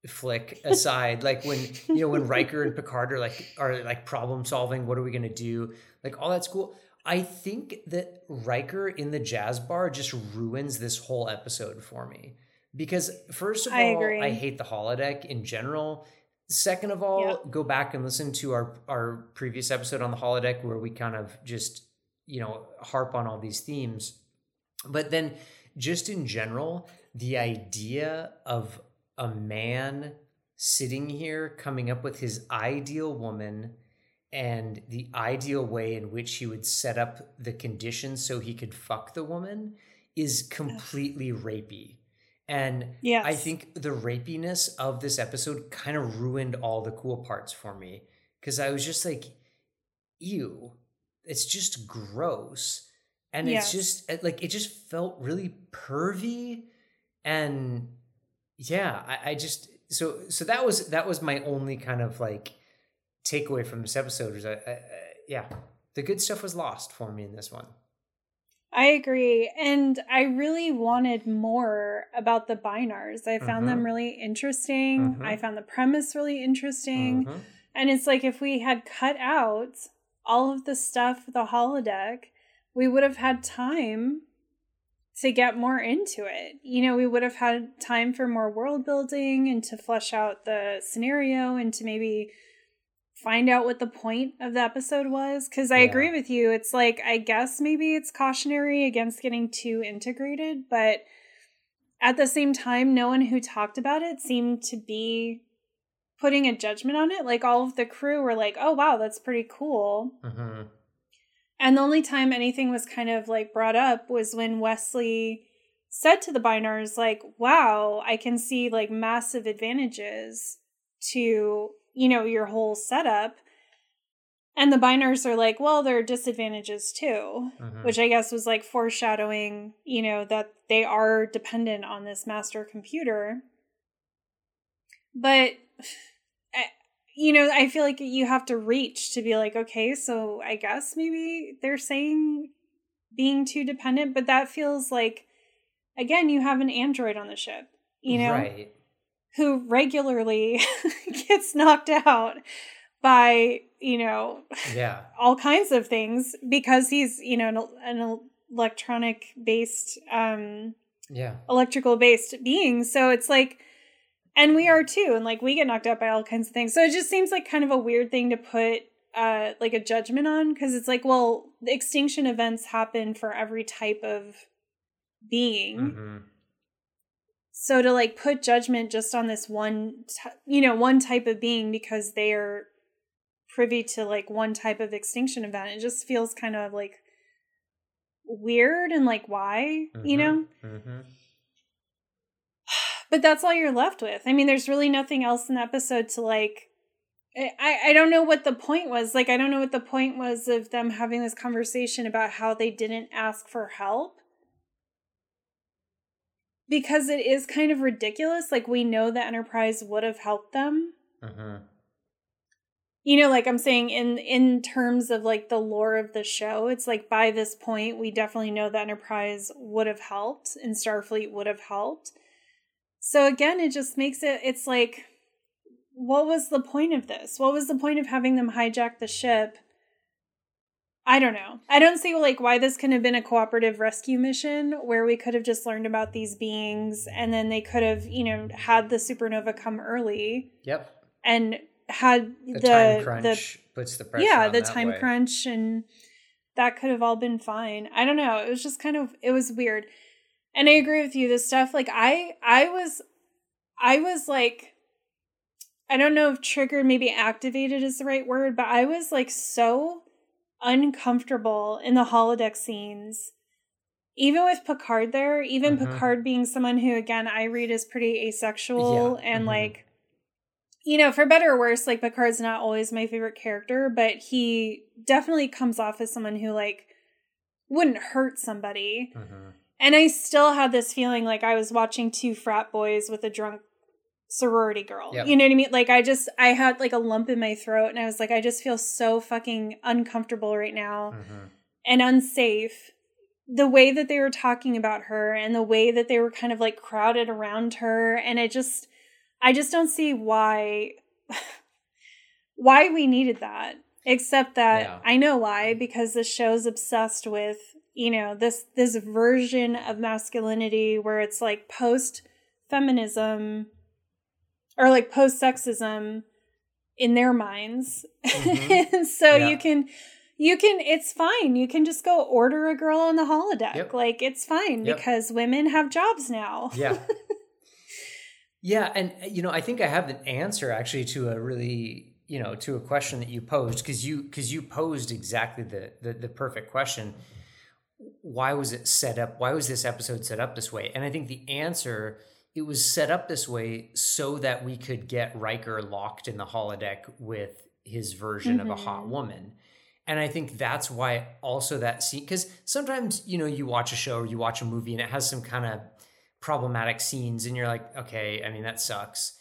flick aside like when you know when Riker and Picard are like are like problem solving what are we going to do like all that's cool I think that Riker in the jazz bar just ruins this whole episode for me because first of
I
all
agree.
I hate the holodeck in general second of all
Yep.
go back and listen to our our previous episode on the holodeck where we kind of just you know harp on all these themes but then just in general the idea of a man sitting here coming up with his ideal woman and the ideal way in which he would set up the conditions so he could fuck the woman is completely rapey and
Yes.
i think the rapiness of this episode kind of ruined all the cool parts for me because i was just like ew it's just gross and
Yes.
it's just like it just felt really pervy and yeah I, I just so so that was that was my only kind of like takeaway from this episode was I, I, I, yeah the good stuff was lost for me in this one
I agree. And I really wanted more about the bynars. I found them
Mhm.
really interesting.
Mhm.
I found the premise really interesting.
Mhm.
And it's like if we had cut out all of the stuff, the holodeck, we would have had time to get more into it. You know, we would have had time for more world building and to flesh out the scenario and to maybe find out what the point of the episode was because I
Yeah.
agree with you. It's like I guess maybe it's cautionary against getting too integrated, but at the same time, no one who talked about it seemed to be putting a judgment on it. Like all of the crew were like, "Oh wow, that's pretty cool."
Mhm.
And the only time anything was kind of like brought up was when Wesley said to the Bynars, like, wow, I can see like massive advantages to, you know, your whole setup. And the Bynars are like, well, there are disadvantages too,
Mhm.
which I guess was like foreshadowing, you know, that they are dependent on this master computer. But you know, I feel like you have to reach to be like, okay, so I guess maybe they're saying being too dependent, but that feels like, again, you have an android on the ship, you know,
right.
Who regularly gets knocked out by, you know,
Yeah.
all kinds of things because he's, you know, an, an electronic based, um,
Yeah.
electrical based being So it's like, and we are too, and like we get knocked out by all kinds of things. So it just seems like kind of a weird thing to put uh like a judgment on because it's like, well, the extinction events happen for every type of being.
hmm
So to like put judgment just on this one, t- you know, one type of being because they are privy to like one type of extinction event, it just feels kind of like weird and like why, you know?
hmm
but that's all you're left with. I mean, there's really nothing else in the episode to like. I I don't know what the point was. Like, I don't know what the point was of them having this conversation about how they didn't ask for help. Because it is kind of ridiculous. Like, we know the Enterprise would have helped them.
hmm
You know, like I'm saying in in terms of like the lore of the show, it's like by this point we definitely know the Enterprise would have helped and Starfleet would have helped. So again, it just makes it it's like what was the point of this? What was the point of having them hijack the ship? I don't know. I don't see like why this couldn't have been a cooperative rescue mission where we could have just learned about these beings and then they could have, you know, had the supernova come early
Yep.
and had
The,
the
time
the,
crunch puts the pressure.
yeah
on
the time
way.
crunch and that could have all been fine i don't know it was just kind of it was weird and i agree with you this stuff like i i was i was like i don't know if triggered maybe activated is the right word but i was like so uncomfortable in the holodeck scenes even with picard there even
Mhm.
picard being someone who again i read is pretty asexual
Yeah,
and
mhm.
like you know, for better or worse, like Picard's not always my favorite character, but he definitely comes off as someone who like wouldn't hurt somebody.
Mhm.
And I still had this feeling like I was watching two frat boys with a drunk sorority girl.
Yep.
You know what I mean? Like I just I had like a lump in my throat and I was like I just feel so fucking uncomfortable right now
Mhm.
and unsafe. The way that they were talking about her and the way that they were kind of like crowded around her and it just I just don't see why why we needed that. Except that
Yeah.
I know why because the show's obsessed with, you know, this this version of masculinity where it's like post feminism or like post sexism in their minds.
Mhm.
and so
Yeah.
you can you can it's fine. You can just go order a girl on the holodeck.
Yep.
Like it's fine
Yep.
because women have jobs now.
Yeah. yeah, and uh, you know, I think I have an answer actually to a really, you know, to a question that you posed because you because you posed exactly the, the the perfect question. Why was it set up? Why was this episode set up this way? And I think the answer it was set up this way so that we could get Riker locked in the holodeck with his version of a hot
Mhm.
woman. And I think that's why also that scene, because sometimes, you know, you watch a show or you watch a movie and it has some kind of problematic scenes and you're like, okay, I mean, that sucks.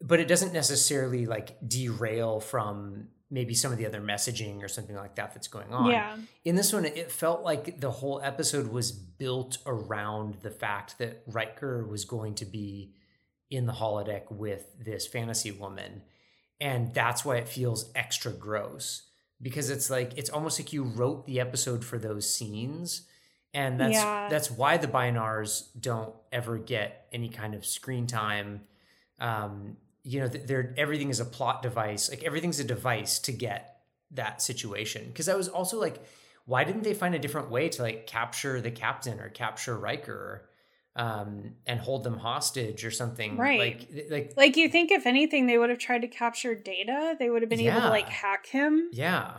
But it doesn't necessarily like derail from maybe some of the other messaging or something like that that's going on.
Yeah.
In this one, it felt like the whole episode was built around the fact that Riker was going to be in the holodeck with this fantasy woman. And that's why it feels extra gross because it's like it's almost like you wrote the episode for those scenes. And that's
Yeah.
that's why the Bynars don't ever get any kind of screen time. Um, you know, they're everything is a plot device. Like everything's a device to get that situation. Because I was also like, why didn't they find a different way to like capture the captain or capture Riker? um, and hold them hostage or something.
Right.
Like, like,
like you think if anything, they would have tried to capture data. They would have been able to like hack him,
yeah,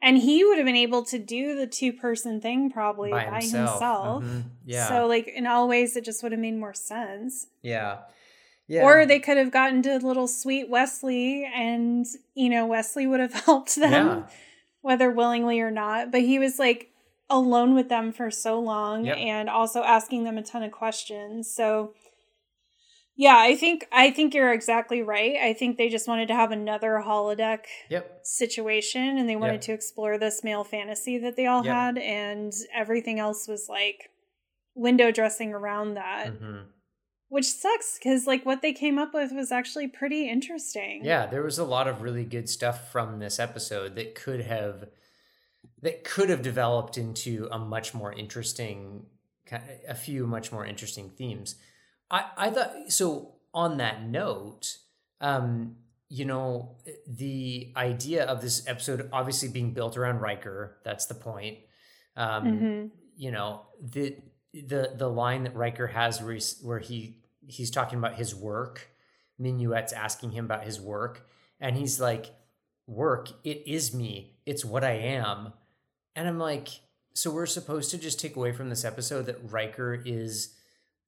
and he would have been able to do the two person thing probably
by,
by,
himself.
himself.
Mhm. Yeah.
So like in all ways, it just would have made more sense.
yeah. Yeah.
Or they could have gotten to little sweet Wesley, and you know Wesley would have helped them,
Yeah.
whether willingly or not. But he was like alone with them for so long,
Yep.
and also asking them a ton of questions. So yeah, I think I think you're exactly right. I think they just wanted to have another holodeck
Yep.
situation, and they wanted
Yep.
to explore this male fantasy that they all had, and everything else was like window dressing around that
hmm
which sucks because like what they came up with was actually pretty interesting
Yeah, there was a lot of really good stuff from this episode that could have that could have developed into a much more interesting a few much more interesting themes. I I thought so on that note, um you know, the idea of this episode obviously being built around Riker, that's the point. Um
hmm
you know the the the line that Riker has where, where he he's talking about his work. Minuet's asking him about his work, and he's like, "Work, it is me. It's what I am." And I'm like, so we're supposed to just take away from this episode that Riker is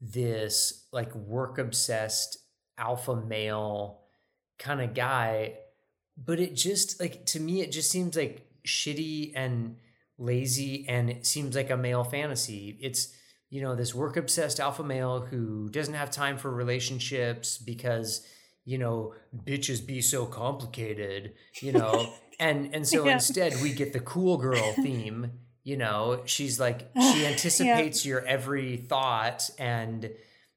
this like work obsessed alpha male kind of guy, but it just like to me it just seems like shitty and lazy and it seems like a male fantasy. It's you know this work obsessed alpha male who doesn't have time for relationships because you know bitches be so complicated, you know. and and so
Yeah.
instead we get the cool girl theme, you know. She's like she anticipates your every thought and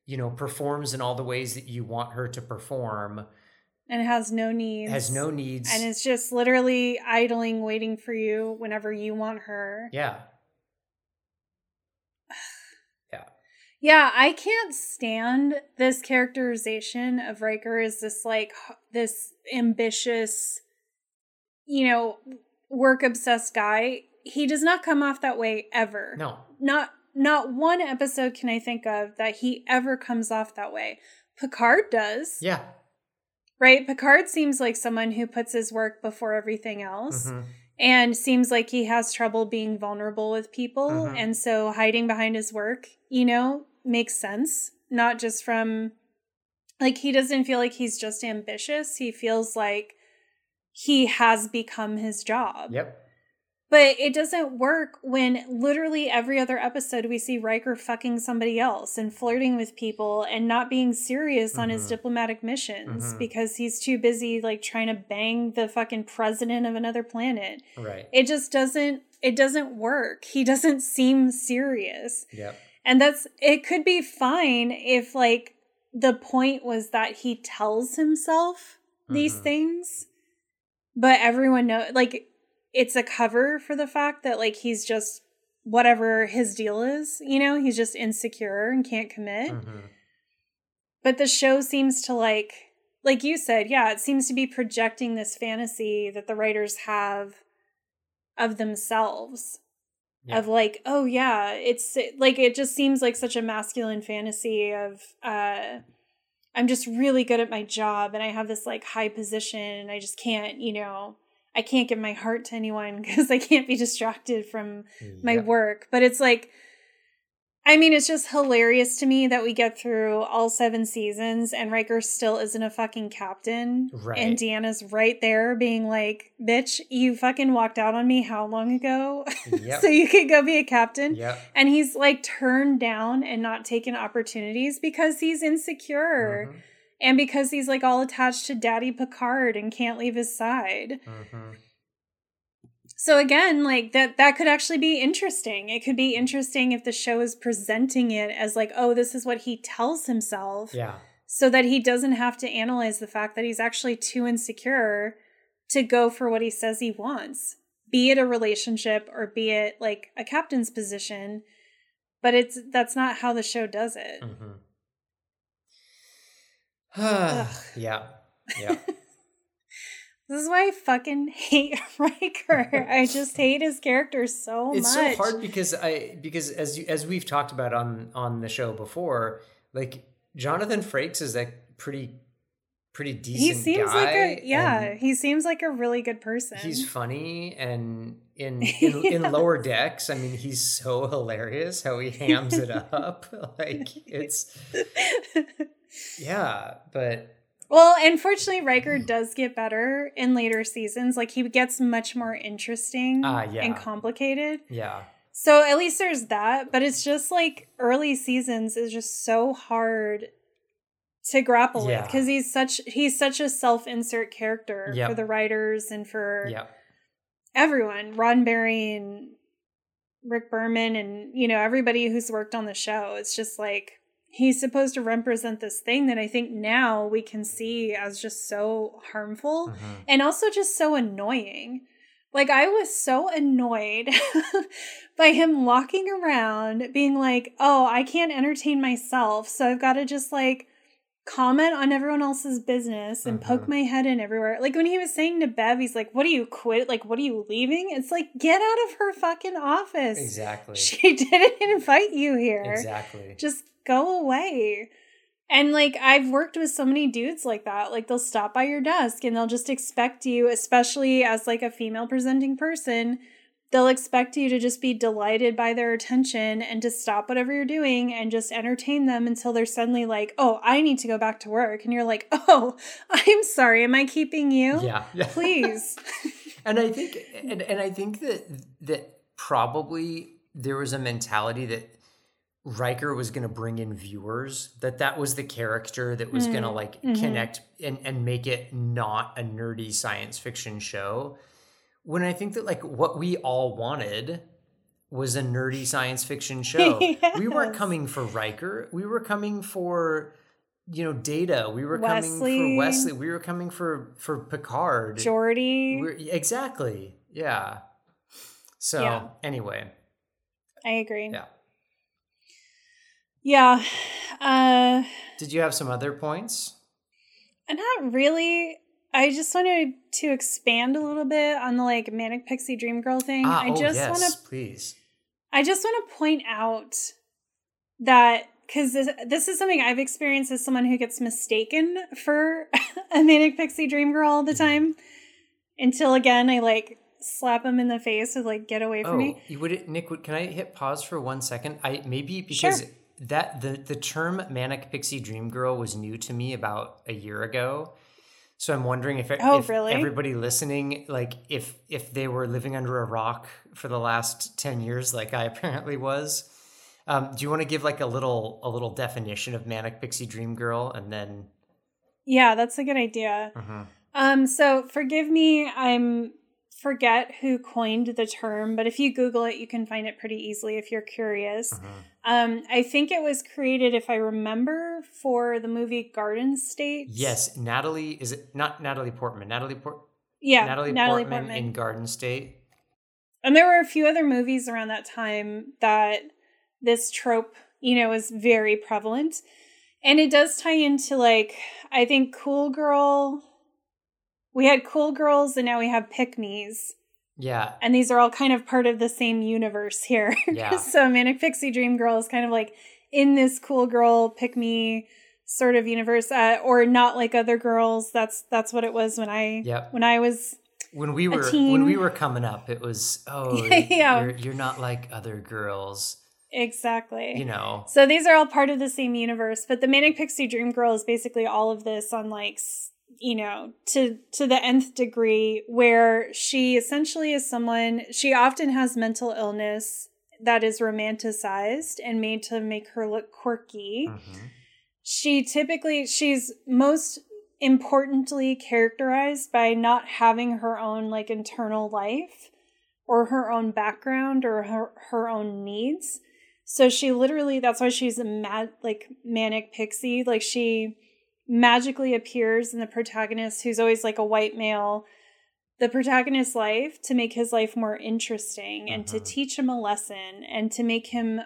you know performs in all the ways that you want her to perform.
and has no needs
Has no needs.
and is just literally idling waiting for you whenever you want her
yeah.
Yeah i can't stand this characterization of Riker as this like this ambitious you know work obsessed guy he does not come off that way ever
No.
not not one episode can I think of that he ever comes off that way. Picard does.
Yeah.
Right? Picard seems like someone who puts his work before everything else
Mhm.
and seems like he has trouble being vulnerable with people
Mhm.
and so hiding behind his work, you know, makes sense, not just from like he doesn't feel like he's just ambitious. He feels like he has become his job.
Yep.
But it doesn't work when literally every other episode we see Riker fucking somebody else and flirting with people and not being serious on his
Mhm.
diplomatic missions
Mhm.
because he's too busy like trying to bang the fucking president of another planet.
Right.
It just doesn't it doesn't work. He doesn't seem serious.
Yep.
And that's it could be fine if like the point was that he tells himself these
Mhm.
things but everyone know like it's a cover for the fact that like he's just whatever his deal is, you know, he's just insecure and can't commit.
Mhm.
But the show seems to like like you said, yeah, it seems to be projecting this fantasy that the writers have of themselves
Yeah.
of like oh yeah it's like it just seems like such a masculine fantasy of uh i'm just really good at my job and i have this like high position and i just can't you know i can't give my heart to anyone because i can't be distracted from my
Yep.
work but it's like i mean it's just hilarious to me that we get through all seven seasons and Riker still isn't a fucking captain
Right.
and deanna's right there being like bitch you fucking walked out on me how long ago
Yep.
so you could go be a captain
Yep.
and he's like turned down and not taken opportunities because he's insecure
Mhm.
and because he's like all attached to daddy picard and can't leave his side
Mhm.
So again, like that that could actually be interesting. It could be interesting if the show is presenting it as like, oh, this is what he tells himself
Yeah.
so that he doesn't have to analyze the fact that he's actually too insecure to go for what he says he wants. Be it a relationship or be it like a captain's position, but it's that's not how the show does it.
Mhm. Yeah. Yeah.
This is why I fucking hate Riker. I just hate his character so
it's
much.
so hard because I because as you, as we've talked about on on the show before, like Jonathan Frakes is a pretty pretty decent
he seems
guy.
like a yeah, he seems like a really good person.
He's funny and in in, in lower decks, I mean, he's so hilarious how he hams it up. like it's yeah, but
well, unfortunately, Riker does get better in later seasons. Like he gets much more interesting
Ah, yeah.
and complicated.
yeah,
So at least there's that, but it's just like early seasons is just so hard to grapple with because he's such he's such a self-insert character
Yep.
for the writers and for
yeah,
everyone, Roddenberry and Rick Berman and you know everybody who's worked on the show. It's just like he's supposed to represent this thing that I think now we can see as just so harmful
Mhm.
and also just so annoying. Like I was so annoyed by him walking around being like, "Oh, I can't entertain myself, so I've got to just like comment on everyone else's business and poke
Mhm.
my head in everywhere." Like when he was saying to Bev, he's like, "What are you quit? Like what are you leaving?" It's like, "Get out of her fucking office."
exactly,
She didn't invite you here.
exactly.
Just go away. And like I've worked with so many dudes like that. Like they'll stop by your desk and they'll just expect you, especially as like a female presenting person, they'll expect you to just be delighted by their attention and to stop whatever you're doing and just entertain them until they're suddenly like, "Oh, I need to go back to work." And you're like, "Oh, I'm sorry. Am I keeping you?"
yeah, yeah.
Please.
and I think and, and I think that that probably there was a mentality that Riker was going to bring in viewers that that was the character that was going to like
mhm.
connect and and make it not a nerdy science fiction show when I think that like what we all wanted was a nerdy science fiction show. We weren't coming for Riker. We were coming for you know Data. We were coming for Wesley. We were coming for for Picard.
Geordi.
We're, exactly. Yeah. So
Yeah.
anyway,
I agree.
yeah.
Yeah. Uh
Did you have some other points?
Not really. I just wanted to expand a little bit on the like manic pixie dream girl thing.
Ah,
I
oh,
just
yes,
want to
please.
I just want to point out that cuz this this is something I've experienced as someone who gets mistaken for a manic pixie dream girl all the
Mm-hmm.
time until again I like slap him in the face with like get away from
Oh,
me.
you would Nic? Would, can I hit pause for one second? I maybe
Sure.
That the the term manic pixie dream girl was new to me about a year ago. So I'm wondering if,
Oh,
if
really?
everybody listening, like if if they were living under a rock for the last ten years, like I apparently was. Um, do you want to give like a little a little definition of manic pixie dream girl, and then
Yeah, that's a good idea.
Mhm.
Um, so forgive me, I'm forget who coined the term, but if you Google it, you can find it pretty easily if you're curious.
Mhm.
Um, I think it was created, if I remember, for the movie Garden State.
yes, Natalie is it not Natalie Portman? Natalie Port
yeah,
Natalie,
Natalie
Portman,
Portman.
in Garden State.
and there were a few other movies around that time that this trope, you know, was very prevalent. And it does tie into like, I think Cool Girl. We had Cool Girls and now we have Pick Me's.
Yeah,
and these are all kind of part of the same universe here.
Yeah.
so Manic Pixie Dream Girl is kind of like in this cool girl pick me sort of universe, uh, or not like other girls. That's that's what it was when I
Yep.
when I was
when we were when we were coming up, it was oh
Yeah.
you're, you're not like other girls,
exactly.
you know.
So these are all part of the same universe, but the Manic Pixie Dream Girl is basically all of this on like you know to to the nth degree where she essentially is someone she often has mental illness that is romanticized and made to make her look quirky.
Mhm.
She typically she's most importantly characterized by not having her own like internal life or her own background or her, her own needs. So she literally that's why she's a mad like manic pixie. Like she magically appears in the protagonist who's always like a white male the protagonist's life to make his life more interesting and to
Mhm.
teach him a lesson and to make him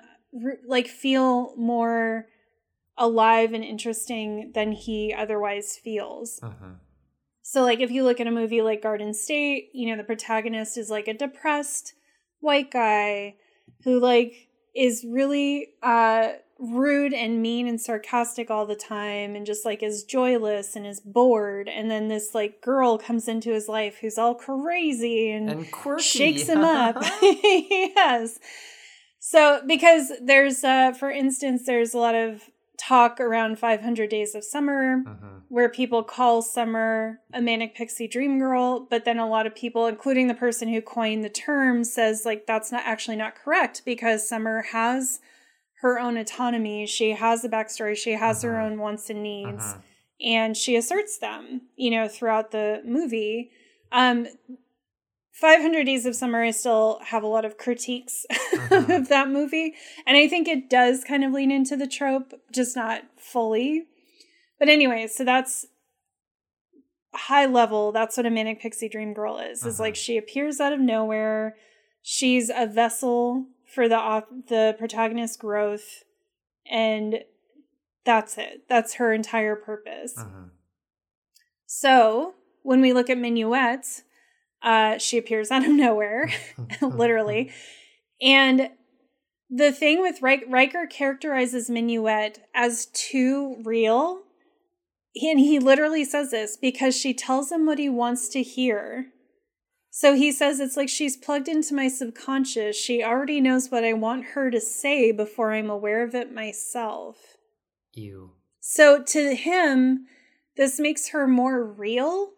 like feel more alive and interesting than he otherwise feels.
Mhm.
So, like, if you look at a movie like Garden State, you know, the protagonist is like a depressed white guy who, like, is really uh, rude and mean and sarcastic all the time and just like is joyless and is bored. And then this like girl comes into his life who's all crazy and,
And quirky.
shakes him up. yes. So, because there's, uh, for instance, there's a lot of talk around 500 Days of Summer
Mhm.
where people call Summer a manic pixie dream girl, but then a lot of people, including the person who coined the term, says like that's not actually not correct because Summer has her own autonomy. She has a backstory. She has her
Mhm.
own wants and needs,
Mhm.
and she asserts them. You know, throughout the movie. Um, 500 Days of Summer, I still have a lot of critiques
Mhm.
of that movie. And I think it does kind of lean into the trope, just not fully. But anyway, so that's high level. That's what a manic pixie dream girl is. Is
Uh-huh.
like she appears out of nowhere. She's a vessel for the the protagonist's growth, and that's it. That's her entire purpose.
Mhm.
So when we look at Minuet, uh, she appears out of nowhere, literally. And the thing with Rik- Riker characterizes Minuet as too real. And he literally says this because she tells him what he wants to hear. So he says it's like she's plugged into my subconscious. She already knows what I want her to say before I'm aware of it myself.
You.
So to him, this makes her more real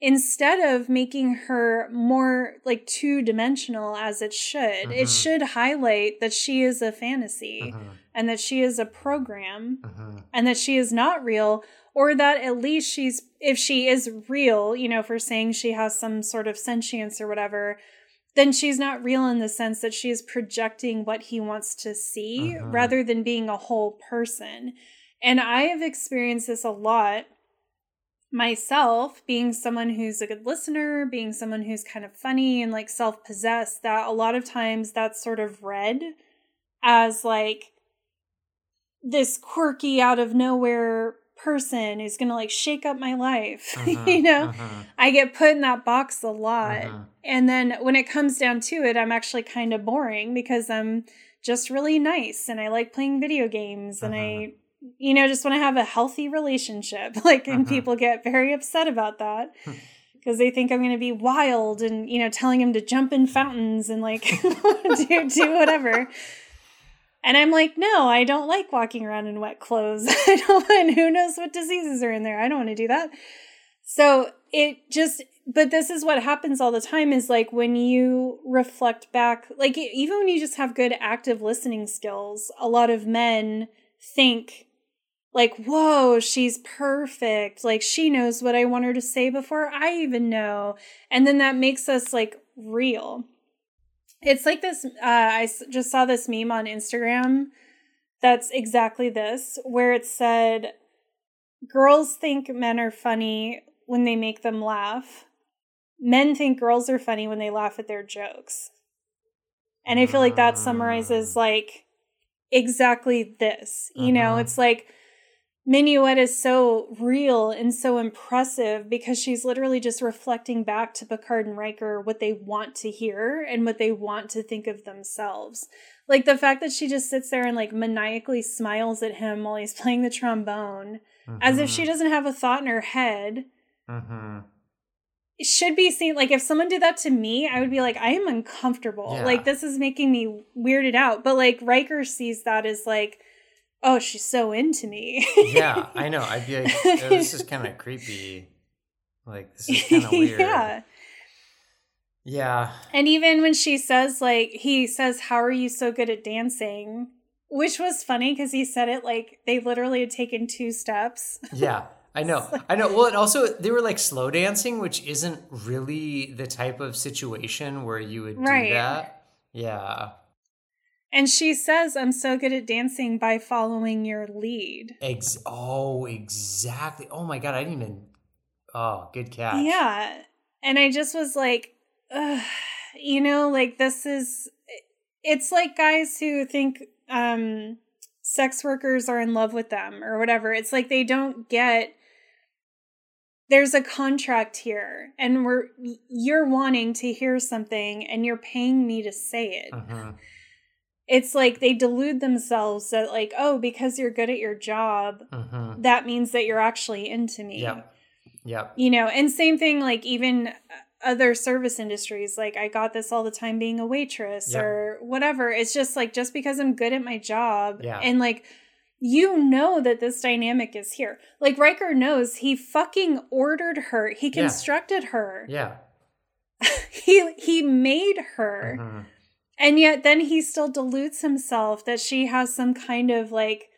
instead of making her more like two dimensional as it should. It
Mhm.
should highlight that she is a fantasy
Mhm.
and that she is a program
Mhm.
and that she is not real or that at least she's if she is real you know we're saying she has some sort of sentience or whatever then she's not real in the sense that she is projecting what he wants to see
Mhm.
rather than being a whole person and i have experienced this a lot myself being someone who's a good listener being someone who's kind of funny and like self-possessed that a lot of times that's sort of read as like this quirky out of nowhere person who's gonna like shake up my life
Mhm.
you know
Mhm.
i get put in that box a lot
Mhm.
and then when it comes down to it i'm actually kind of boring because i'm just really nice and i like playing video games and i you know just want to have a healthy relationship like and
Mhm.
people get very upset about that because they think i'm going to be wild and you know telling them to jump in fountains and like do, do whatever and I'm like, no, I don't like walking around in wet clothes. I don't, and who knows what diseases are in there. I don't want to do that. So it just, but this is what happens all the time is like when you reflect back, like even when you just have good active listening skills, a lot of men think, like, whoa, she's perfect. Like, she knows what I want her to say before I even know. And then that makes us like real. It's like this. Uh, I just saw this meme on Instagram that's exactly this, where it said, Girls think men are funny when they make them laugh. Men think girls are funny when they laugh at their jokes. And I feel like that summarizes like exactly this. You know,
Mhm.
it's like Minuet is so real and so impressive because she's literally just reflecting back to Picard and Riker what they want to hear and what they want to think of themselves. Like the fact that she just sits there and like maniacally smiles at him while he's playing the trombone as if she doesn't have a thought in her head
Mhm.
it should be seen like if someone did that to me i would be like i am uncomfortable
Yeah.
like this is making me weirded out but like Riker sees that as like oh she's so into me
yeah, I know. I'd be like, oh, this is kind of creepy. Like, this is kind of weird.
yeah
Yeah.
and even when she says like he says how are you so good at dancing which was funny because he said it like they literally had taken two steps
Yeah. I know. I know. Well, and also they were like slow dancing, which isn't really the type of situation where you would
Right.
do that. Yeah.
And she says i'm so good at dancing by following your lead
Ex- oh, exactly. Oh my god, I didn't even. Oh, good catch.
Yeah. And I just was like, Ugh, you know, like this is it's like guys who think um sex workers are in love with them or whatever. It's like they don't get there's a contract here and we're you're wanting to hear something and you're paying me to say it.
Mhm.
It's like they delude themselves that like, oh, because you're good at your job,
Mhm.
that means that you're actually into me.
yeah Yep.
You know, and same thing like even other service industries like I got this all the time being a waitress
Yep.
or whatever. It's just like just because I'm good at my job
Yeah.
and like you know that this dynamic is here. Like Riker knows he fucking ordered her. He
Yeah.
constructed her.
Yeah.
He he made her.
Mhm.
And yet then he still deludes himself that she has some kind of like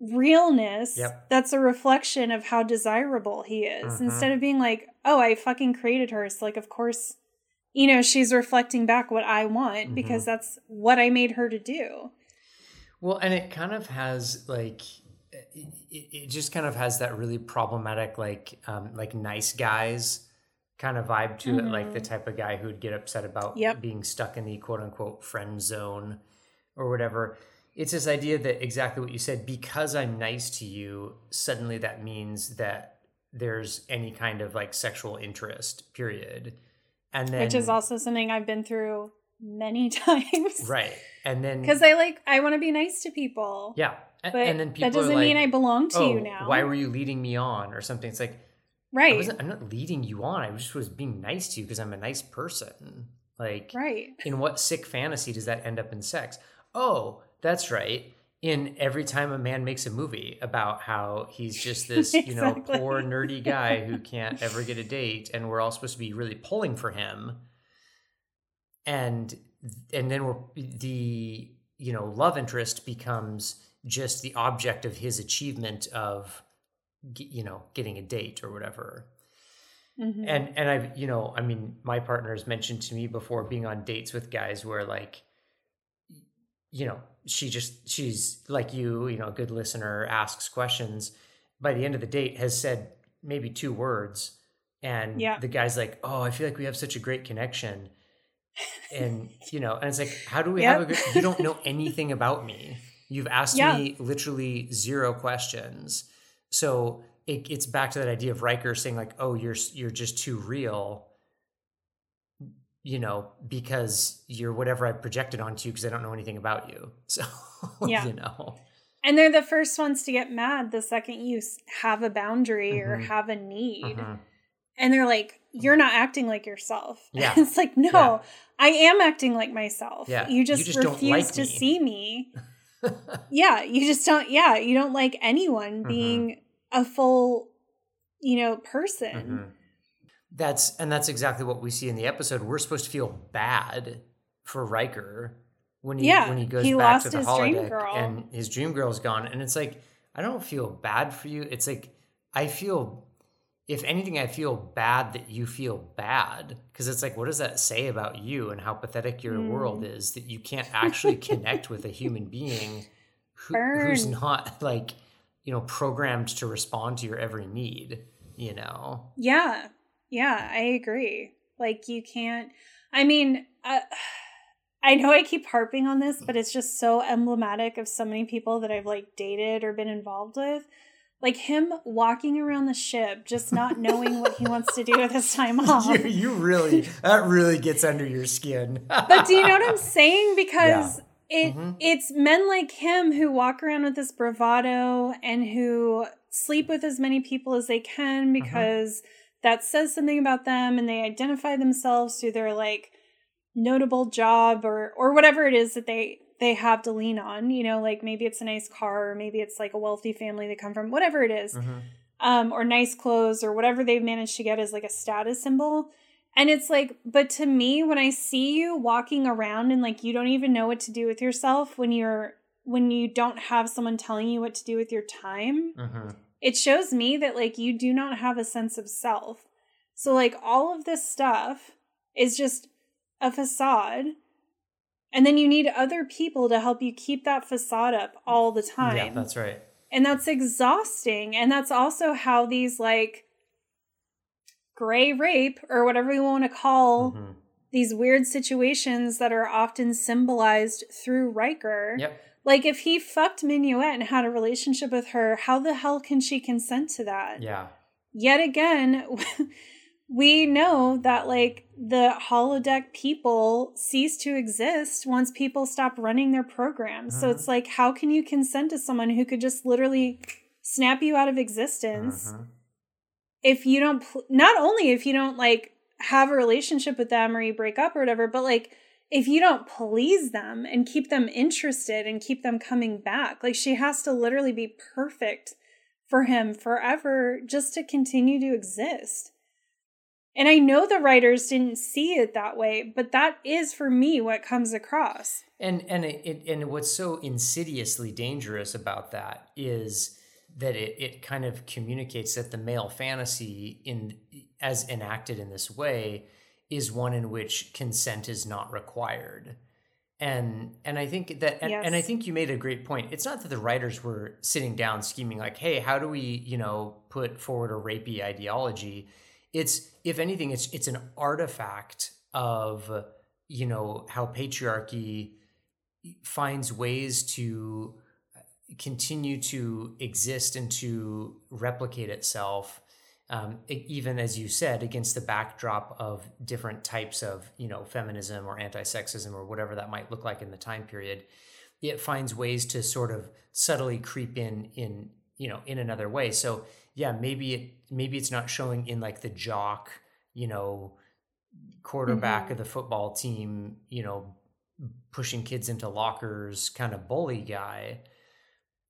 realness
Yep.
that's a reflection of how desirable he is
Mhm.
instead of being like, "Oh, I fucking created her." So like of course, you know, she's reflecting back what I want because
Mhm.
that's what I made her to do.
Well, and it kind of has like it, it it just kind of has that really problematic like um like nice guys kind of vibe to it like the mm-hmm. type of guy who'd get upset about
Yep.
being stuck in the quote unquote friend zone or whatever. It's this idea that exactly what you said because I'm nice to you, suddenly that means that there's any kind of like sexual interest, period. And then
which is also something I've been through many times.
right. And then
Because I like I want to be nice to people.
yeah. A-
But
and then people
that doesn't
like,
mean I belong to
oh,
you now.
Why were you leading me on or something? It's like I
right.
wasn't, I'm not leading you on. I just was being nice to you because I'm a nice person. Like,
Right.
in what sick fantasy does that end up in sex? Oh, that's right. In every time a man makes a movie about how he's just this, you know, poor nerdy guy who can't ever get a date, and we're all supposed to be really pulling for him, and and then we're the you know love interest becomes just the object of his achievement of you know getting a date or whatever.
Mhm.
and and i've you know i mean my partner has mentioned to me before being on dates with guys where like you know she just she's like you you know a good listener asks questions. By the end of the date has said maybe two words. And
Yeah.
the guy's like oh i feel like we have such a great connection. And you know and it's like how do we have a good you don't know anything about me. You've asked
Yeah.
me literally zero questions so it, it's back to that idea of Riker saying like, "Oh, you're you're just too real," you know, because you're whatever I projected onto you because I don't know anything about you. So,
Yeah.
you know,
And they're the first ones to get mad the second you have a boundary or
Mhm.
have a need.
Mhm.
And they're like, you're not acting like yourself.
Yeah.
it's like, no,
Yeah.
I am acting like myself.
Yeah.
You
You
just,
just
refuse
like
to
me.
see me. yeah. You just don't, yeah. You don't like anyone
Mhm.
being a full, you know, person.
Mhm. That's and that's exactly what we see in the episode. We're supposed to feel bad for Riker when he
Yeah,
when he goes
he
back to the holodeck
girl.
and his dream girl's gone. And it's like I don't feel bad for you. It's like I feel if anything, I feel bad that you feel bad because it's like, what does that say about you and how pathetic your
Mm.
world is that you can't actually connect with a human being who, who's not like, you know, programmed to respond to your every need, you know?
Yeah. Yeah, I agree. Like you can't I mean, uh, I know I keep harping on this, but it's just so emblematic of so many people that I've like dated or been involved with. Like him walking around the ship just not knowing what he wants to do with his time off.
you, you really, that really gets under your skin.
But do you know what I'm saying? Because it
Mhm.
it's men like him who walk around with this bravado and who sleep with as many people as they can because that says something about them and they identify themselves through their like notable job or or whatever it is that they they have to lean on you know like maybe it's a nice car or maybe it's like a wealthy family they come from whatever it is
Mhm.
um, or nice clothes or whatever they've managed to get as like a status symbol. And it's like, but to me, when I see you walking around and like you don't even know what to do with yourself when you're when you don't have someone telling you what to do with your time,
Mhm.
it shows me that like you do not have a sense of self. So like all of this stuff is just a facade. And then you need other people to help you keep that facade up all the time
Yeah, that's right.
and that's exhausting and that's also how these like gray rape or whatever we want to call
Mhm.
these weird situations that are often symbolized through Riker.
Yep.
Like if he fucked Minuet and had a relationship with her, how the hell can she consent to that?
Yeah.
yet again, we know that like the holodeck people cease to exist once people stop running their programs. So it's like, how can you consent to someone who could just literally snap you out of existence uh-huh. If you don't, pl- not only if you don't like have a relationship with them or you break up or whatever, but like if you don't please them and keep them interested and keep them coming back, like she has to literally be perfect for him forever just to continue to exist. And I know the writers didn't see it that way, but that is for me what comes across.
And and it, it and what's so insidiously dangerous about that is that it it kind of communicates that the male fantasy in as enacted in this way is one in which consent is not required. And and I think that and, yes. and I think you made a great point. It's not that the writers were sitting down scheming like, hey, how do we, you know, put forward a rapey ideology? it's if anything it's it's an artifact of you know how patriarchy finds ways to continue to exist and to replicate itself um, even as you said against the backdrop of different types of you know feminism or anti-sexism or whatever that might look like in the time period it finds ways to sort of subtly creep in in you know in another way so yeah, maybe it maybe it's not showing in like the jock, you know, quarterback mm-hmm. of the football team, you know, pushing kids into lockers kind of bully guy,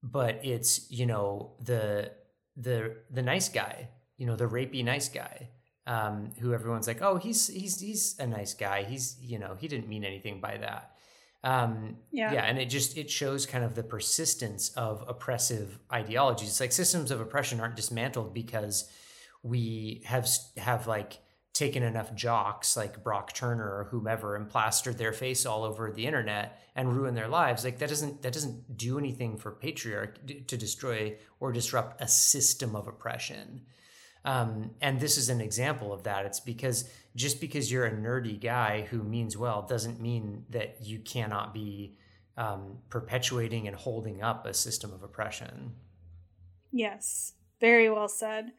but it's, you know, the the the nice guy, you know, the rapey nice guy. Um, who everyone's like, oh, he's he's he's a nice guy. He's you know he didn't mean anything by that. Um, yeah. yeah, and it just it shows kind of the persistence of oppressive ideologies. It's like systems of oppression aren't dismantled because we have have like taken enough jocks like Brock Turner or whomever and plastered their face all over the internet and ruin their lives. Like that doesn't that doesn't do anything for patriarch to destroy or disrupt a system of oppression. Um, and this is an example of that. It's because just because you're a nerdy guy who means well doesn't mean that you cannot be um, perpetuating and holding up a system of oppression.
Yes, very well said.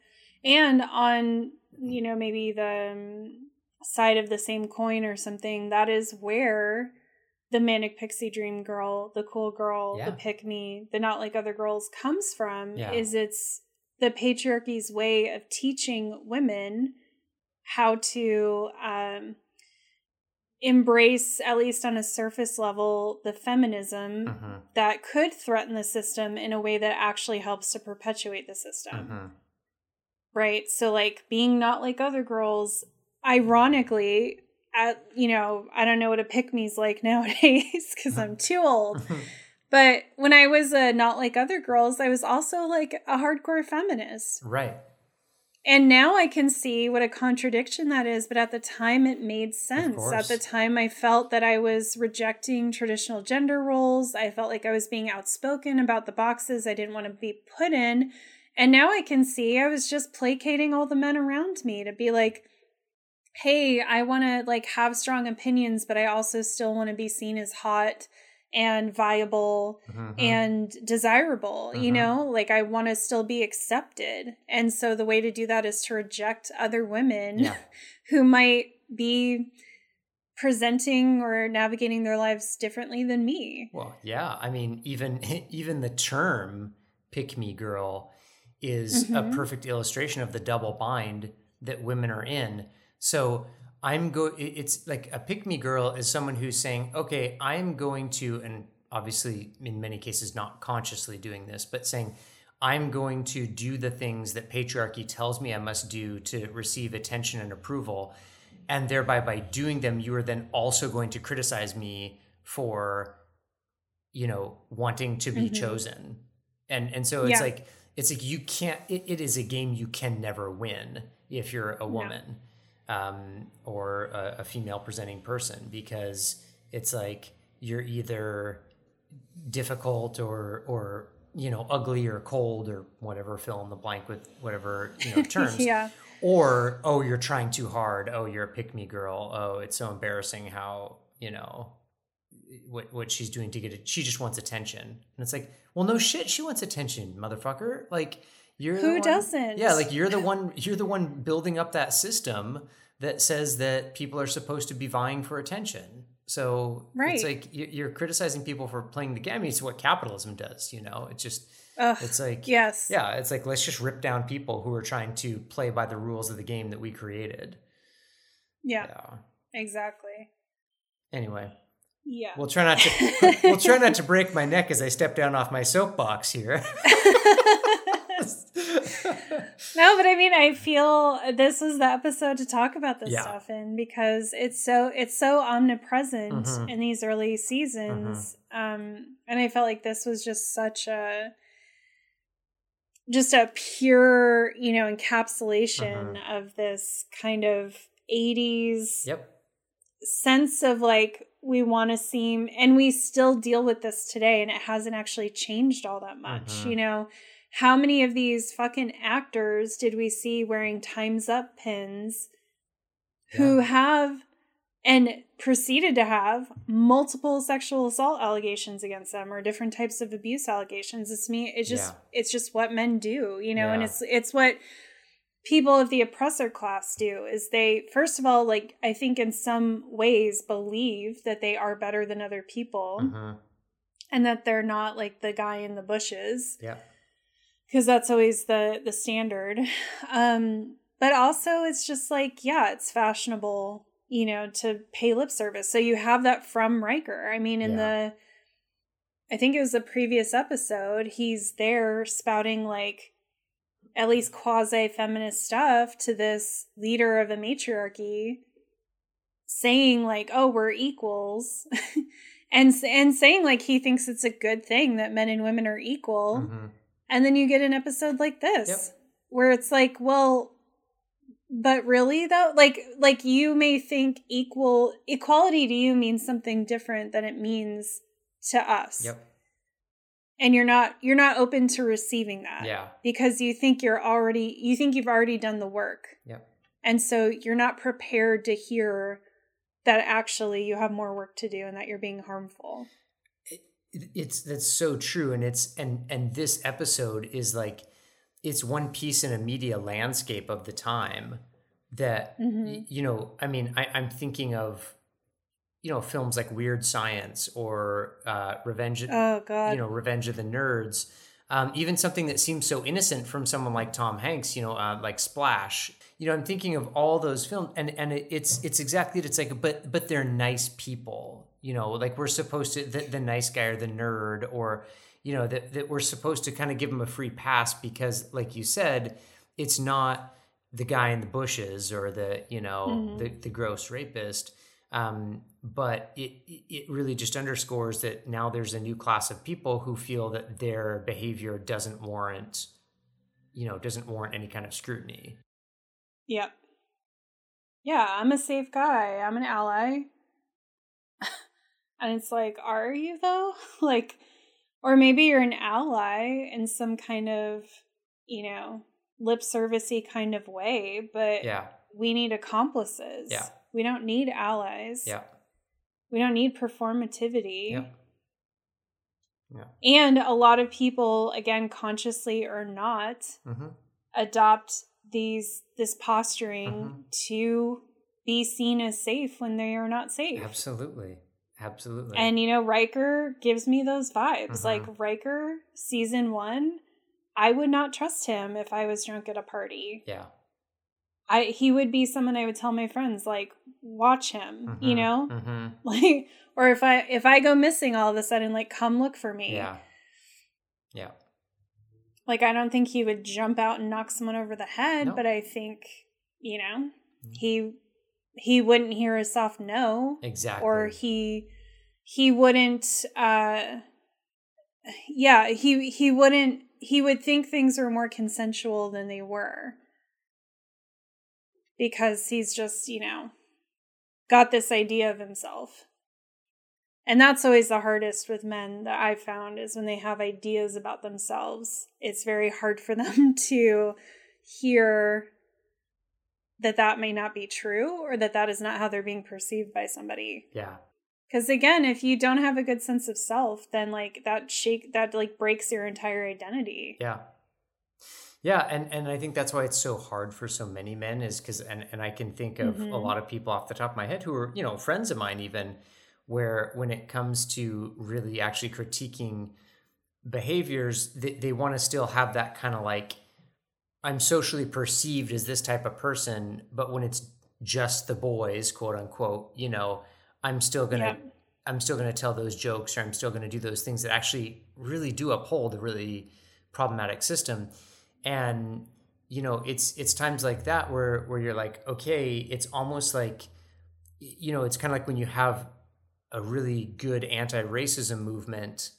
And on, you know, maybe the um, side of the same coin or something, that is where the manic pixie dream girl, the cool girl, yeah. the pick me, the not like other girls comes from yeah. is it's the patriarchy's way of teaching women how to um, embrace, at least on a surface level, the feminism uh-huh. that could threaten the system in a way that actually helps to perpetuate the system. Uh-huh. Right? So, like, being not like other girls, ironically, at, you know, I don't know what a pick me's like nowadays because I'm too old. but when I was a not like other girls, I was also like a hardcore feminist.
Right.
And now I can see what a contradiction that is, but at the time it made sense. At the time I felt that I was rejecting traditional gender roles. I felt like I was being outspoken about the boxes I didn't want to be put in. And now I can see I was just placating all the men around me to be like, hey, I want to like have strong opinions, but I also still want to be seen as hot and viable mm-hmm. and desirable mm-hmm. you know like i want to still be accepted and so the way to do that is to reject other women yeah. who might be presenting or navigating their lives differently than me
well yeah i mean even even the term pick me girl is mm-hmm. a perfect illustration of the double bind that women are in so I'm go. It's like a pick me girl is someone who's saying, okay, I'm going to, and obviously in many cases not consciously doing this, but saying, I'm going to do the things that patriarchy tells me I must do to receive attention and approval. And thereby, by doing them, you are then also going to criticize me for, you know, wanting to be mm-hmm. chosen. And and so it's yeah. like it's like you can't. It, it is a game you can never win if you're a woman. No um, or a, a female presenting person because it's like you're either difficult or or you know ugly or cold or whatever fill in the blank with whatever you know terms
yeah
or oh you're trying too hard oh you're a pick me girl oh it's so embarrassing how you know what what she's doing to get it she just wants attention and it's like well no shit she wants attention motherfucker like you're
Who
one,
doesn't?
Yeah, like you're the one you're the one building up that system that says that people are supposed to be vying for attention. So
Right.
it's like you- you're criticizing people for playing the game. I mean, it's what capitalism does, you know. It's just
Ugh,
it's like
yes.
yeah, it's like let's just rip down people who are trying to play by the rules of the game that we created.
Yeah,
Yeah.
exactly.
Anyway,
Yeah.
we'll try not to we'll try not to break my neck as I step down off my soapbox here.
No, but I mean, I feel this was the episode to talk about this
Yeah.
stuff in because it's so it's so omnipresent
Mhm.
in these early seasons,
Mm-hmm.
um, and I felt like this was just such a just a pure, you know, encapsulation of this kind of '80s
Mm-hmm. yep.
sense of like we want to seem and we still deal with this today and it hasn't actually changed all that much
Mhm.
you know? How many of these fucking actors did we see wearing times up pins who have and proceeded to have multiple sexual assault allegations against them or different types of abuse allegations? It's me it's just
Yeah.
it's just what men do you know? And it's it's what people of the oppressor class do is they first of all like i think in some ways believe that they are better than other people
Mhm.
and that they're not like the guy in the bushes
Yeah.
because that's always the the standard um but also it's just like yeah it's fashionable you know to pay lip service so you have that from Riker i mean in
Yeah.
the i think it was the previous episode he's there spouting like at least quasi feminist stuff to this leader of a matriarchy saying like oh we're equals and and saying like he thinks it's a good thing that men and women are equal
Mhm.
and then you get an episode like this
Yep.
where it's like, well, but really though, like like you may think equal equality to you means something different than it means to us.
Yep.
And you're not you're not open to receiving that.
Yeah.
Because you think you're already you think you've already done the work.
Yep.
And so you're not prepared to hear that actually you have more work to do and that you're being harmful.
It- it's that's so true and it's and and this episode is like it's one piece in a media landscape of the time that
Mhm.
y- you know i mean I, i'm thinking of you know films like weird science or uh revenge
Oh god.
you know revenge of the nerds um, even something that seems so innocent from someone like tom hanks you know uh, like splash you know i'm thinking of all those films and and it, it's it's exactly it's like but but they're nice people you know like we're supposed to the, the nice guy or the nerd or you know that, that we're supposed to kind of give them a free pass because like you said it's not the guy in the bushes or the you know
Mhm.
the, the gross rapist um, but it it really just underscores that now there's a new class of people who feel that their behavior doesn't warrant you know doesn't warrant any kind of scrutiny
Yep. Yeah, I'm a safe guy. I'm an ally. and it's like, are you though? like, or maybe you're an ally in some kind of, you know, lip servicey kind of way, but
yeah
we need accomplices.
Yeah.
We don't need allies.
yeah
We don't need performativity.
yeah yeah
And a lot of people, again, consciously or not,
hmm
adopt these this posturing
Mhm.
to be seen as safe when they are not safe.
absolutely absolutely
And you know, Riker gives me those vibes.
Mhm.
Like Riker season 1, I would not trust him if I was drunk at a party.
yeah
I he would be someone I would tell my friends like watch him, you
Mhm.
know?
hmm
Like or if I if I go missing all of a sudden like come look for me.
yeah yeah
Like I don't think he would jump out and knock someone over the head,
No.
but I think, you know,
Mhm.
he he wouldn't hear a soft no
exactly
or he he wouldn't uh yeah, he he wouldn't he would think things were more consensual than they were. Because he's just, you know, got this idea of himself. And that's always the hardest with men that I've found is when they have ideas about themselves. It's very hard for them to hear that that may not be true or that that is not how they're being perceived by somebody.
yeah
Because again, if you don't have a good sense of self, then like that shake that like breaks your entire identity.
Yeah. Yeah, and and I think that's why it's so hard for so many men is because and and I can think of
Mm-hmm.
a lot of people off the top of my head who are you know friends of mine even where when it comes to really actually critiquing behaviors they, they want to still have that kind of like i'm socially perceived as this type of person but when it's just the boys quote unquote you know i'm still gonna
Yeah.
i'm still gonna tell those jokes or i'm still gonna do those things that actually really do uphold a really problematic system and you know it's it's times like that where where you're like okay it's almost like you know it's kind of like when you have a really good anti-racism movement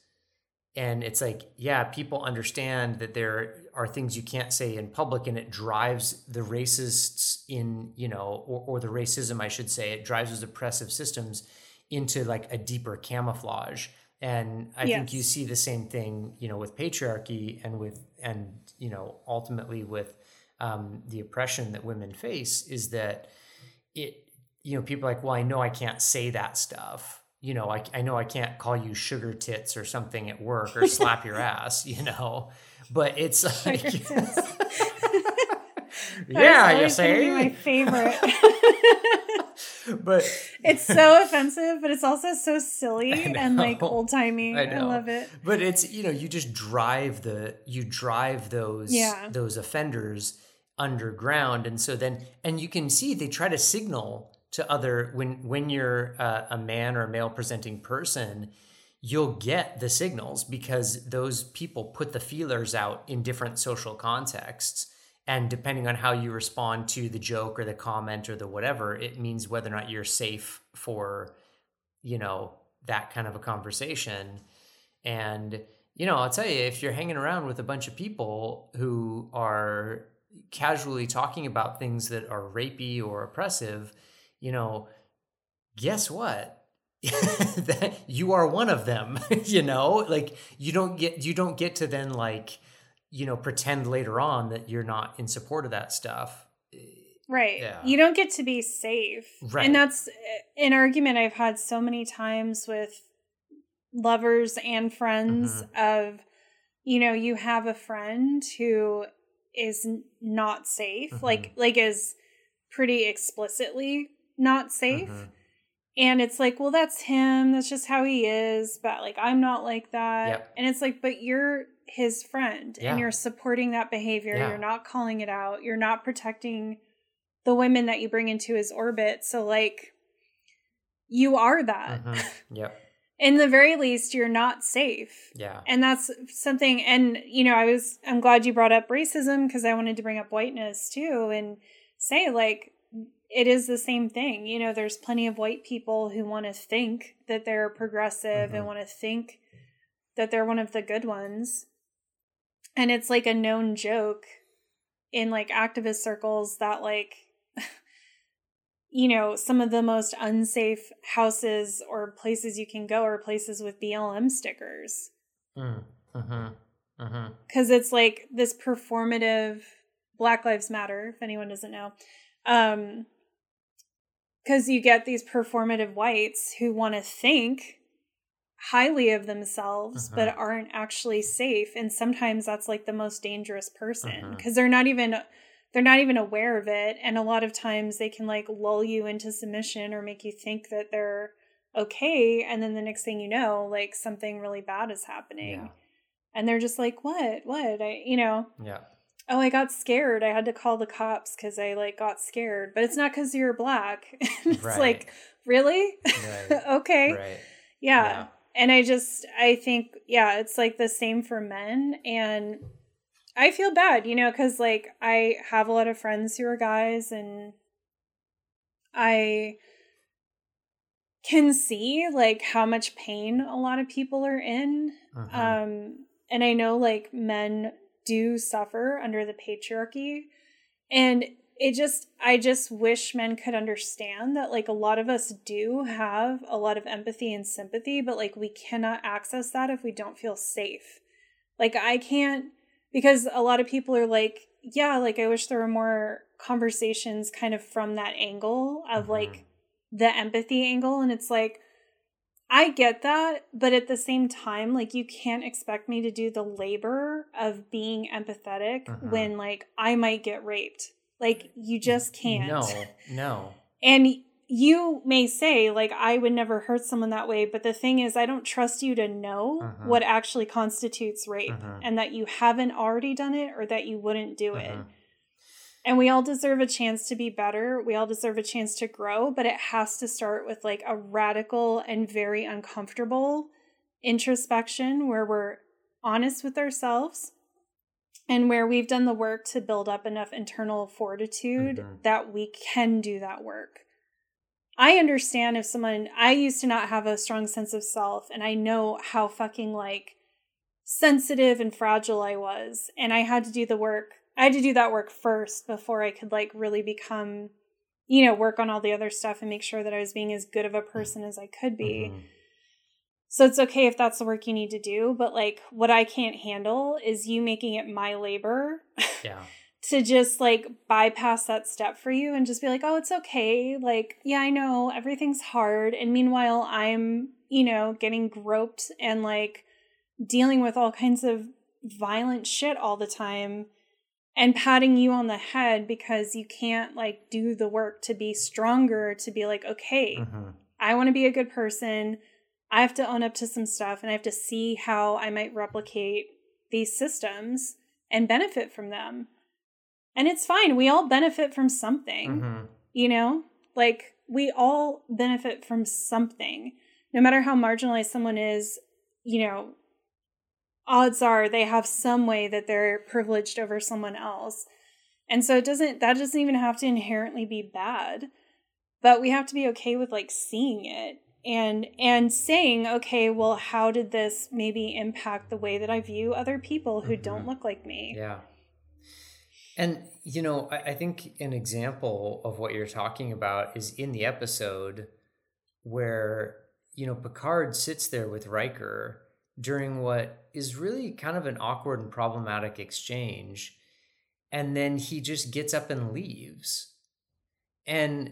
and it's like yeah people understand that there are things you can't say in public and it drives the racists in you know or, or the racism i should say it drives those oppressive systems into like a deeper camouflage. And i think you see the same thing you know with patriarchy and with and you know ultimately with um, the oppression that women face is that it you know people are like well i know i can't say that stuff. You know I, I know i can't call you sugar tits or something at work or slap your ass you know? But it's like yeah you
gonna my favorite.
but
it's so offensive, but it's also so silly and like old timey.
I
I, love it.
but it's you know you just drive the you drive those
Yeah.
those offenders underground and so then and you can see they try to signal to other when when you're uh, a man or a male presenting person you'll get the signals because those people put the feelers out in different social contexts and depending on how you respond to the joke or the comment or the whatever it means whether or not you're safe for you know that kind of a conversation. And you know i'll tell you if you're hanging around with a bunch of people who are casually talking about things that are rapey or oppressive you know guess what? That you are one of them you know? Like you don't get you don't get to then like you know pretend later on that you're not in support of that stuff
Right.
Yeah.
You don't get to be safe.
Right.
And that's an argument I've had so many times with lovers and friends
Mm-hmm.
of you know, you have a friend who is not safe,
Mm-hmm.
like like is pretty explicitly not safe.
Mhm.
And it's like, well, that's him. That's just how he is. But like, I'm not like that.
Yep.
And it's like, but you're his friend
Yeah.
and you're supporting that behavior.
Yeah.
You're not calling it out. You're not protecting the women that you bring into his orbit. So, like, you are that.
Mhm. yep
In the very least, you're not safe.
yeah
And that's something, and you know, I was, I'm glad you brought up racism because I wanted to bring up whiteness too and say, like, it is the same thing. You know, there's plenty of white people who want to think that they're progressive and
Mhm.
want to think that they're one of the good ones. And it's like a known joke in like activist circles that, like, you know, some of the most unsafe houses or places you can go are places with BLM stickers
mm. hmm hmm
because it's like this performative black lives matter if anyone doesn't know um because you get these performative whites who want to think highly of themselves but
Mhm.
aren't actually safe and sometimes that's like the most dangerous person because they're not even they're not even aware of it and a lot of times they can like lull you into submission or make you think that they're okay and then the next thing you know like something really bad is happening.
Yeah.
And they're just like what? What? I you know?
Yeah.
Oh i got scared. I had to call the cops because i like got scared. But it's not because you're black. It's
Right.
like really?
Right.
okay.
Right.
Yeah.
Yeah.
And i just i think yeah it's like the same for men. And i feel bad you know because like i have a lot of friends who are guys and i can see like how much pain a lot of people are in.
Mhm.
um and i know like men do suffer under the patriarchy. And it just i just wish men could understand that like a lot of us do have a lot of empathy and sympathy but like we cannot access that if we don't feel safe like i can't because a lot of people are like yeah like i wish there were more conversations kind of from that angle of
Mhm.
like the empathy angle and it's like I get that, but at the same time, like you can't expect me to do the labor of being empathetic
Mhm.
when like I might get raped. Like you just can't.
No, no.
And you may say like I would never hurt someone that way, but the thing is I don't trust you to know
Mhm.
what actually constitutes rape
Mhm.
and that you haven't already done it or that you wouldn't do it.
Mhm.
And we all deserve a chance to be better. We all deserve a chance to grow, but it has to start with like a radical and very uncomfortable introspection where we're honest with ourselves and where we've done the work to build up enough internal fortitude
Mhm.
that we can do that work. I understand if someone, I used to not have a strong sense of self, and I know how fucking like sensitive and fragile I was. And I had to do the work. I had to do that work first before I could like really become, you know, work on all the other stuff and make sure that I was being as good of a person as I could be.
Mhm.
So it's okay if that's the work you need to do, but like what I can't handle is you making it my labor
Yeah.
to just like bypass that step for you and just be like, oh, it's okay. Like, yeah, I know everything's hard. And meanwhile, I'm, you know, getting groped and like dealing with all kinds of violent shit all the time and patting you on the head because you can't like do the work to be stronger, to be like, okay,
Mhm.
I want to be a good person. I have to own up to some stuff and I have to see how I might replicate these systems and benefit from them. And it's fine. We all benefit from something,
Mhm.
you know? Like, we all benefit from something. No matter how marginalized someone is, you know, odds are they have some way that they're privileged over someone else. And so it doesn't, that doesn't even have to inherently be bad but we have to be okay with like seeing it and and saying okay well how did this maybe impact the way that i view other people who don't
Mhm.
look like me
Yeah. And, you know, I, I think an example of what you're talking about is in the episode where, you know, Picard sits there with Riker during what is really kind of an awkward and problematic exchange. And then he just gets up and leaves. And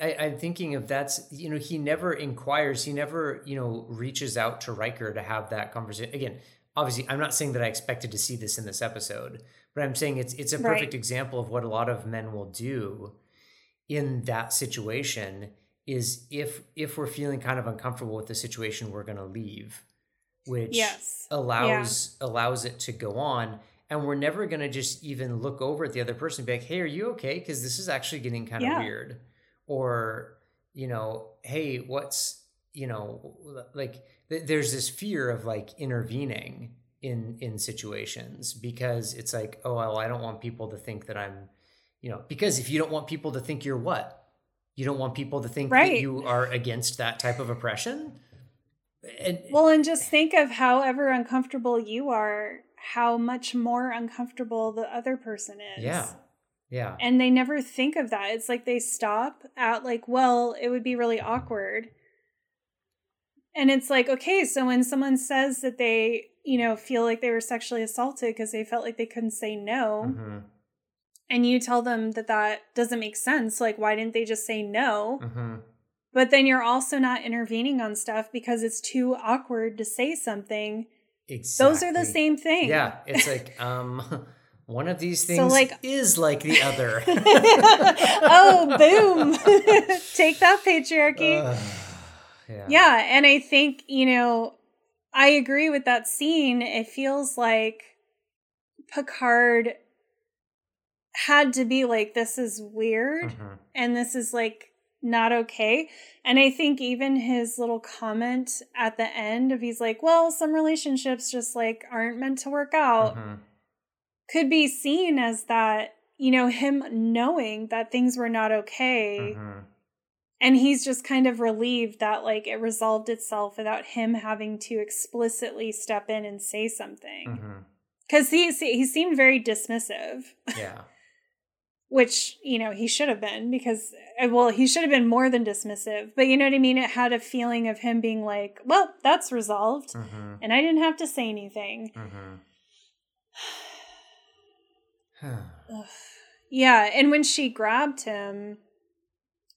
I, I'm thinking of that's, you know, he never inquires, he never, you know, reaches out to Riker to have that conversation. Again, obviously, I'm not saying that I expected to see this in this episode, but I'm saying it's it's a
Right.
perfect example of what a lot of men will do in that situation is if if we're feeling kind of uncomfortable with the situation, we're going to leave, which
Yes.
allows allows it to go on. And we're never going to just even look over at the other person and be like, hey, are you okay? Because this is actually getting kind of
Yeah.
weird. Or, you know, hey, what's, you know, like th- there's this fear of like intervening in in situations because it's like, oh, well, I don't want people to think that I'm, you know, because if you don't want people to think you're what? You don't want people to think that
Right.
you are against that type of oppression? And
well and just think of however uncomfortable you are how much more uncomfortable the other person is
yeah. Yeah.
and they never think of that. It's like they stop at like well it would be really awkward. And it's like okay so when someone says that they you know feel like they were sexually assaulted because they felt like they couldn't say no
hmm
and you tell them that that doesn't make sense like why didn't they just say no?
Hmm
but then you're also not intervening on stuff because it's too awkward to say something.
Exactly.
those are the same thing.
Yeah, it's like um one of these things
So, like-
is like the other.
oh boom take that patriarchy
Ugh, yeah.
Yeah, and I think, you know, I agree with that scene. It feels like Picard had to be like, this is weird
Mhm.
and this is like not okay. And I think even his little comment at the end of he's like, well, some relationships just like aren't meant to work out
Mhm.
Could be seen as that, you know, him knowing that things were not okay
Mhm.
and he's just kind of relieved that like it resolved itself without him having to explicitly step in and say something
Mhm.
because he he seemed very dismissive
Yeah.
which you know he should have been because uh, well he should have been more than dismissive but you know what i mean it had a feeling of him being like well that's resolved
Mhm.
and i didn't have to say anything
Mhm.
yeah and when she grabbed him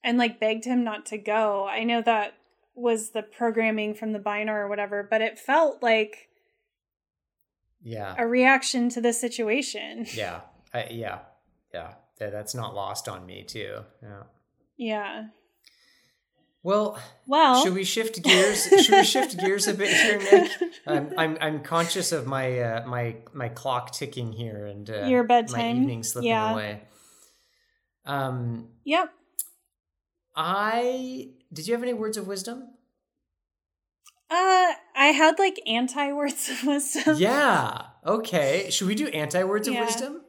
and like begged him not to go i know that was the programming from the Bynar or whatever, but it felt like
Yeah.
a reaction to the situation.
Yeah. I, yeah. Yeah. That's not lost on me too. Yeah.
Yeah.
Well,
Well,
should we shift gears? should we shift gears a bit here, Nic? I'm I'm, I'm conscious of my uh, my my clock ticking here and uh,
Your
my
bedtime?
evening slipping
Yeah.
away. Um,
yep.
I did you have any words of wisdom?
Uh, I had like anti words of wisdom.
Yeah. Okay. Should we do anti words
Yeah.
of wisdom?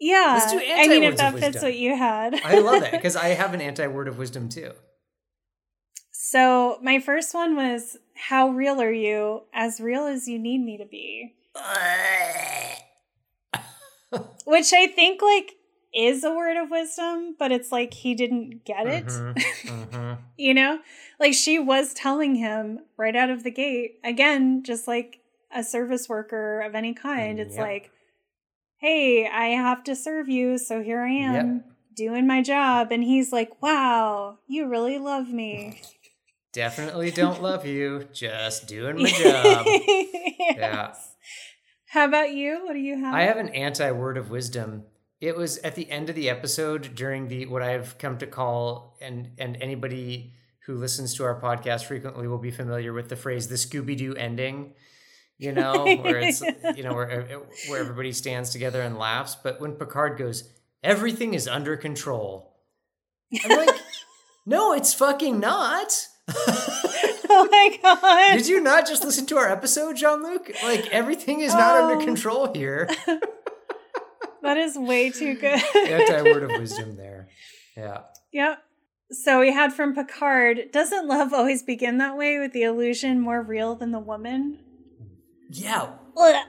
Yeah.
Let's do
I mean, if that
of
fits
wisdom.
what you had.
I love it because I have an anti word of wisdom too.
So my first one was, "How real are you? As real as you need me to be," which I think like is a word of wisdom, but it's like he didn't get it.
Mhm, mhm.
you know, like she was telling him right out of the gate again, just like a service worker of any kind. It's
Yep.
like, hey, I have to serve you, so here I am.
Yep.
Doing my job, and he's like, "Wow, you really love me."
Definitely don't love you. Just doing my job. Yeah.
How about you? What do you have?
I have an anti word of wisdom. It was at the end of the episode during the what I've come to call and and anybody who listens to our podcast frequently will be familiar with the phrase the Scooby Doo ending. You know, where it's you know where where everybody stands together and laughs. But when Picard goes, everything is under control. I'm like, no, it's fucking not.
oh my god!
Did you not just listen to our episode, Jean Luc? Like everything is not under
Oh.
control here.
that is way too good.
Anti word of wisdom there. Yeah.
Yep. So we had from Picard, doesn't love always begin that way with the illusion more real than the woman?
Yeah.
Ugh.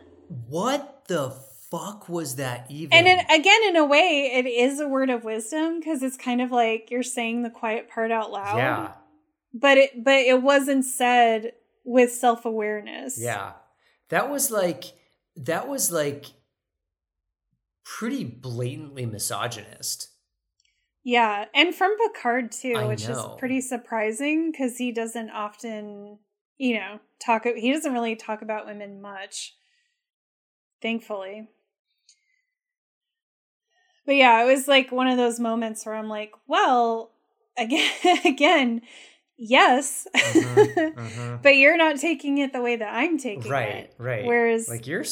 What the fuck was that even?
And it, again, in a way, it is a word of wisdom because it's kind of like you're saying the quiet part out loud.
yeah.
But it but it wasn't said with self awareness.
Yeah. That was like that was like pretty blatantly misogynist.
Yeah. And from Picard too,
I
which
know.
is pretty surprising because he doesn't often, you know, talk he doesn't really talk about women much. Thankfully. But yeah, it was like one of those moments where I'm like, well, again again, yes.
Mhm, mhm.
but you're not taking it the way that I'm taking
Right,
it.
right.
Right whereas
like you're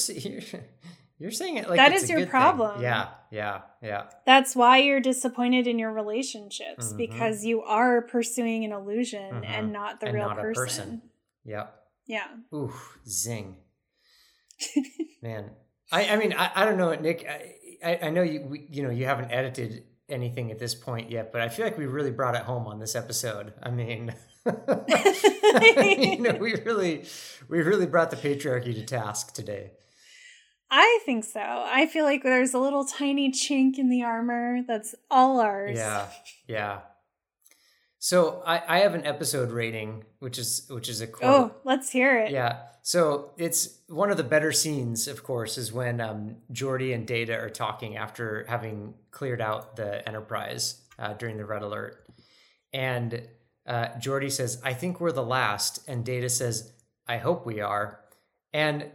you're, saying it like
That is your
good thing.
problem.
Yeah, yeah, yeah.
that's why you're disappointed in your relationships
Mhm.
because you are pursuing an illusion
Mhm.
and not the
And
real
not a
person.
person. Yeah.
Yeah.
Ooh, zing. Man, I, I mean, I, I don't know, Nic. I, I, I know you, we, you know, you haven't edited anything at this point yet, but I feel like we really brought it home on this episode. I mean, you know, we really, we really brought the patriarchy to task today.
I think so. I feel like there's a little tiny chink in the armor that's all ours.
Yeah, yeah. So I, I have an episode rating, which is which is a quote.
Oh, let's hear it.
Yeah. So it's one of the better scenes, of course, is when um, Geordi and Data are talking after having cleared out the Enterprise uh, during the red alert. And uh, Geordi says, I think we're the last. And Data says, I hope we are. And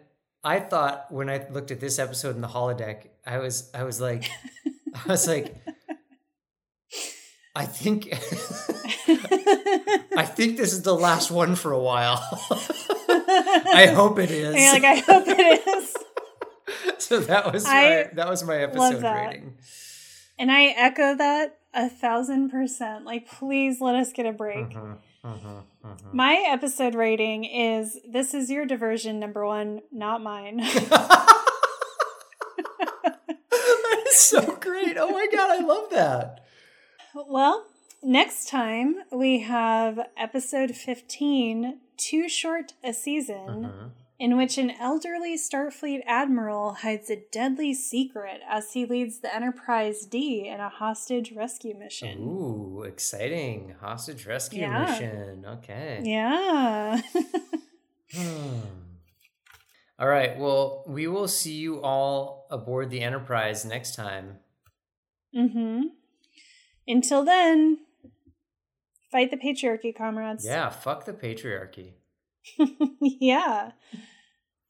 I thought when I looked at this episode in the holodeck, I was I was like I was like I think I think this is the last one for a while. I hope it is.
And like, I hope it is.
so that was
I
my that was my episode rating.
And I echo that a thousand percent. Like, please let us get a break.
Mhm, mhm, mhm.
My episode rating is this is your diversion, number one, not mine.
that is so great. Oh my god, I love that.
well, next time we have episode 15 Too Short a Season,
Mhm.
in which an elderly Starfleet admiral hides a deadly secret as he leads the Enterprise D in a hostage rescue mission.
Ooh, exciting. Hostage rescue
Yeah.
mission. Okay.
Yeah.
Hmm. All right. Well, we will see you all aboard the Enterprise next time.
mm-hmm. Until then, Fight the patriarchy, comrades.
Yeah, fuck the patriarchy.
yeah.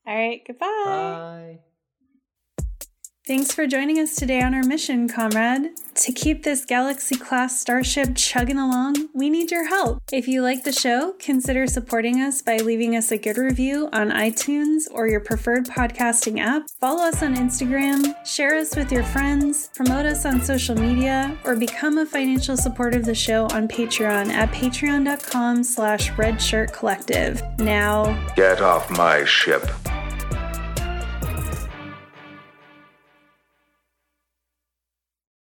All right, goodbye.
Bye.
Thanks for joining us today on our mission, comrade. To keep this galaxy class starship chugging along, we need your help. If you like the show, consider supporting us by leaving us a good review on iTunes or your preferred podcasting app. Follow us on Instagram, share us with your friends, promote us on social media, or become a financial supporter of the show on Patreon at patreon.com slash redshirtcollective. Now,
Get off my ship.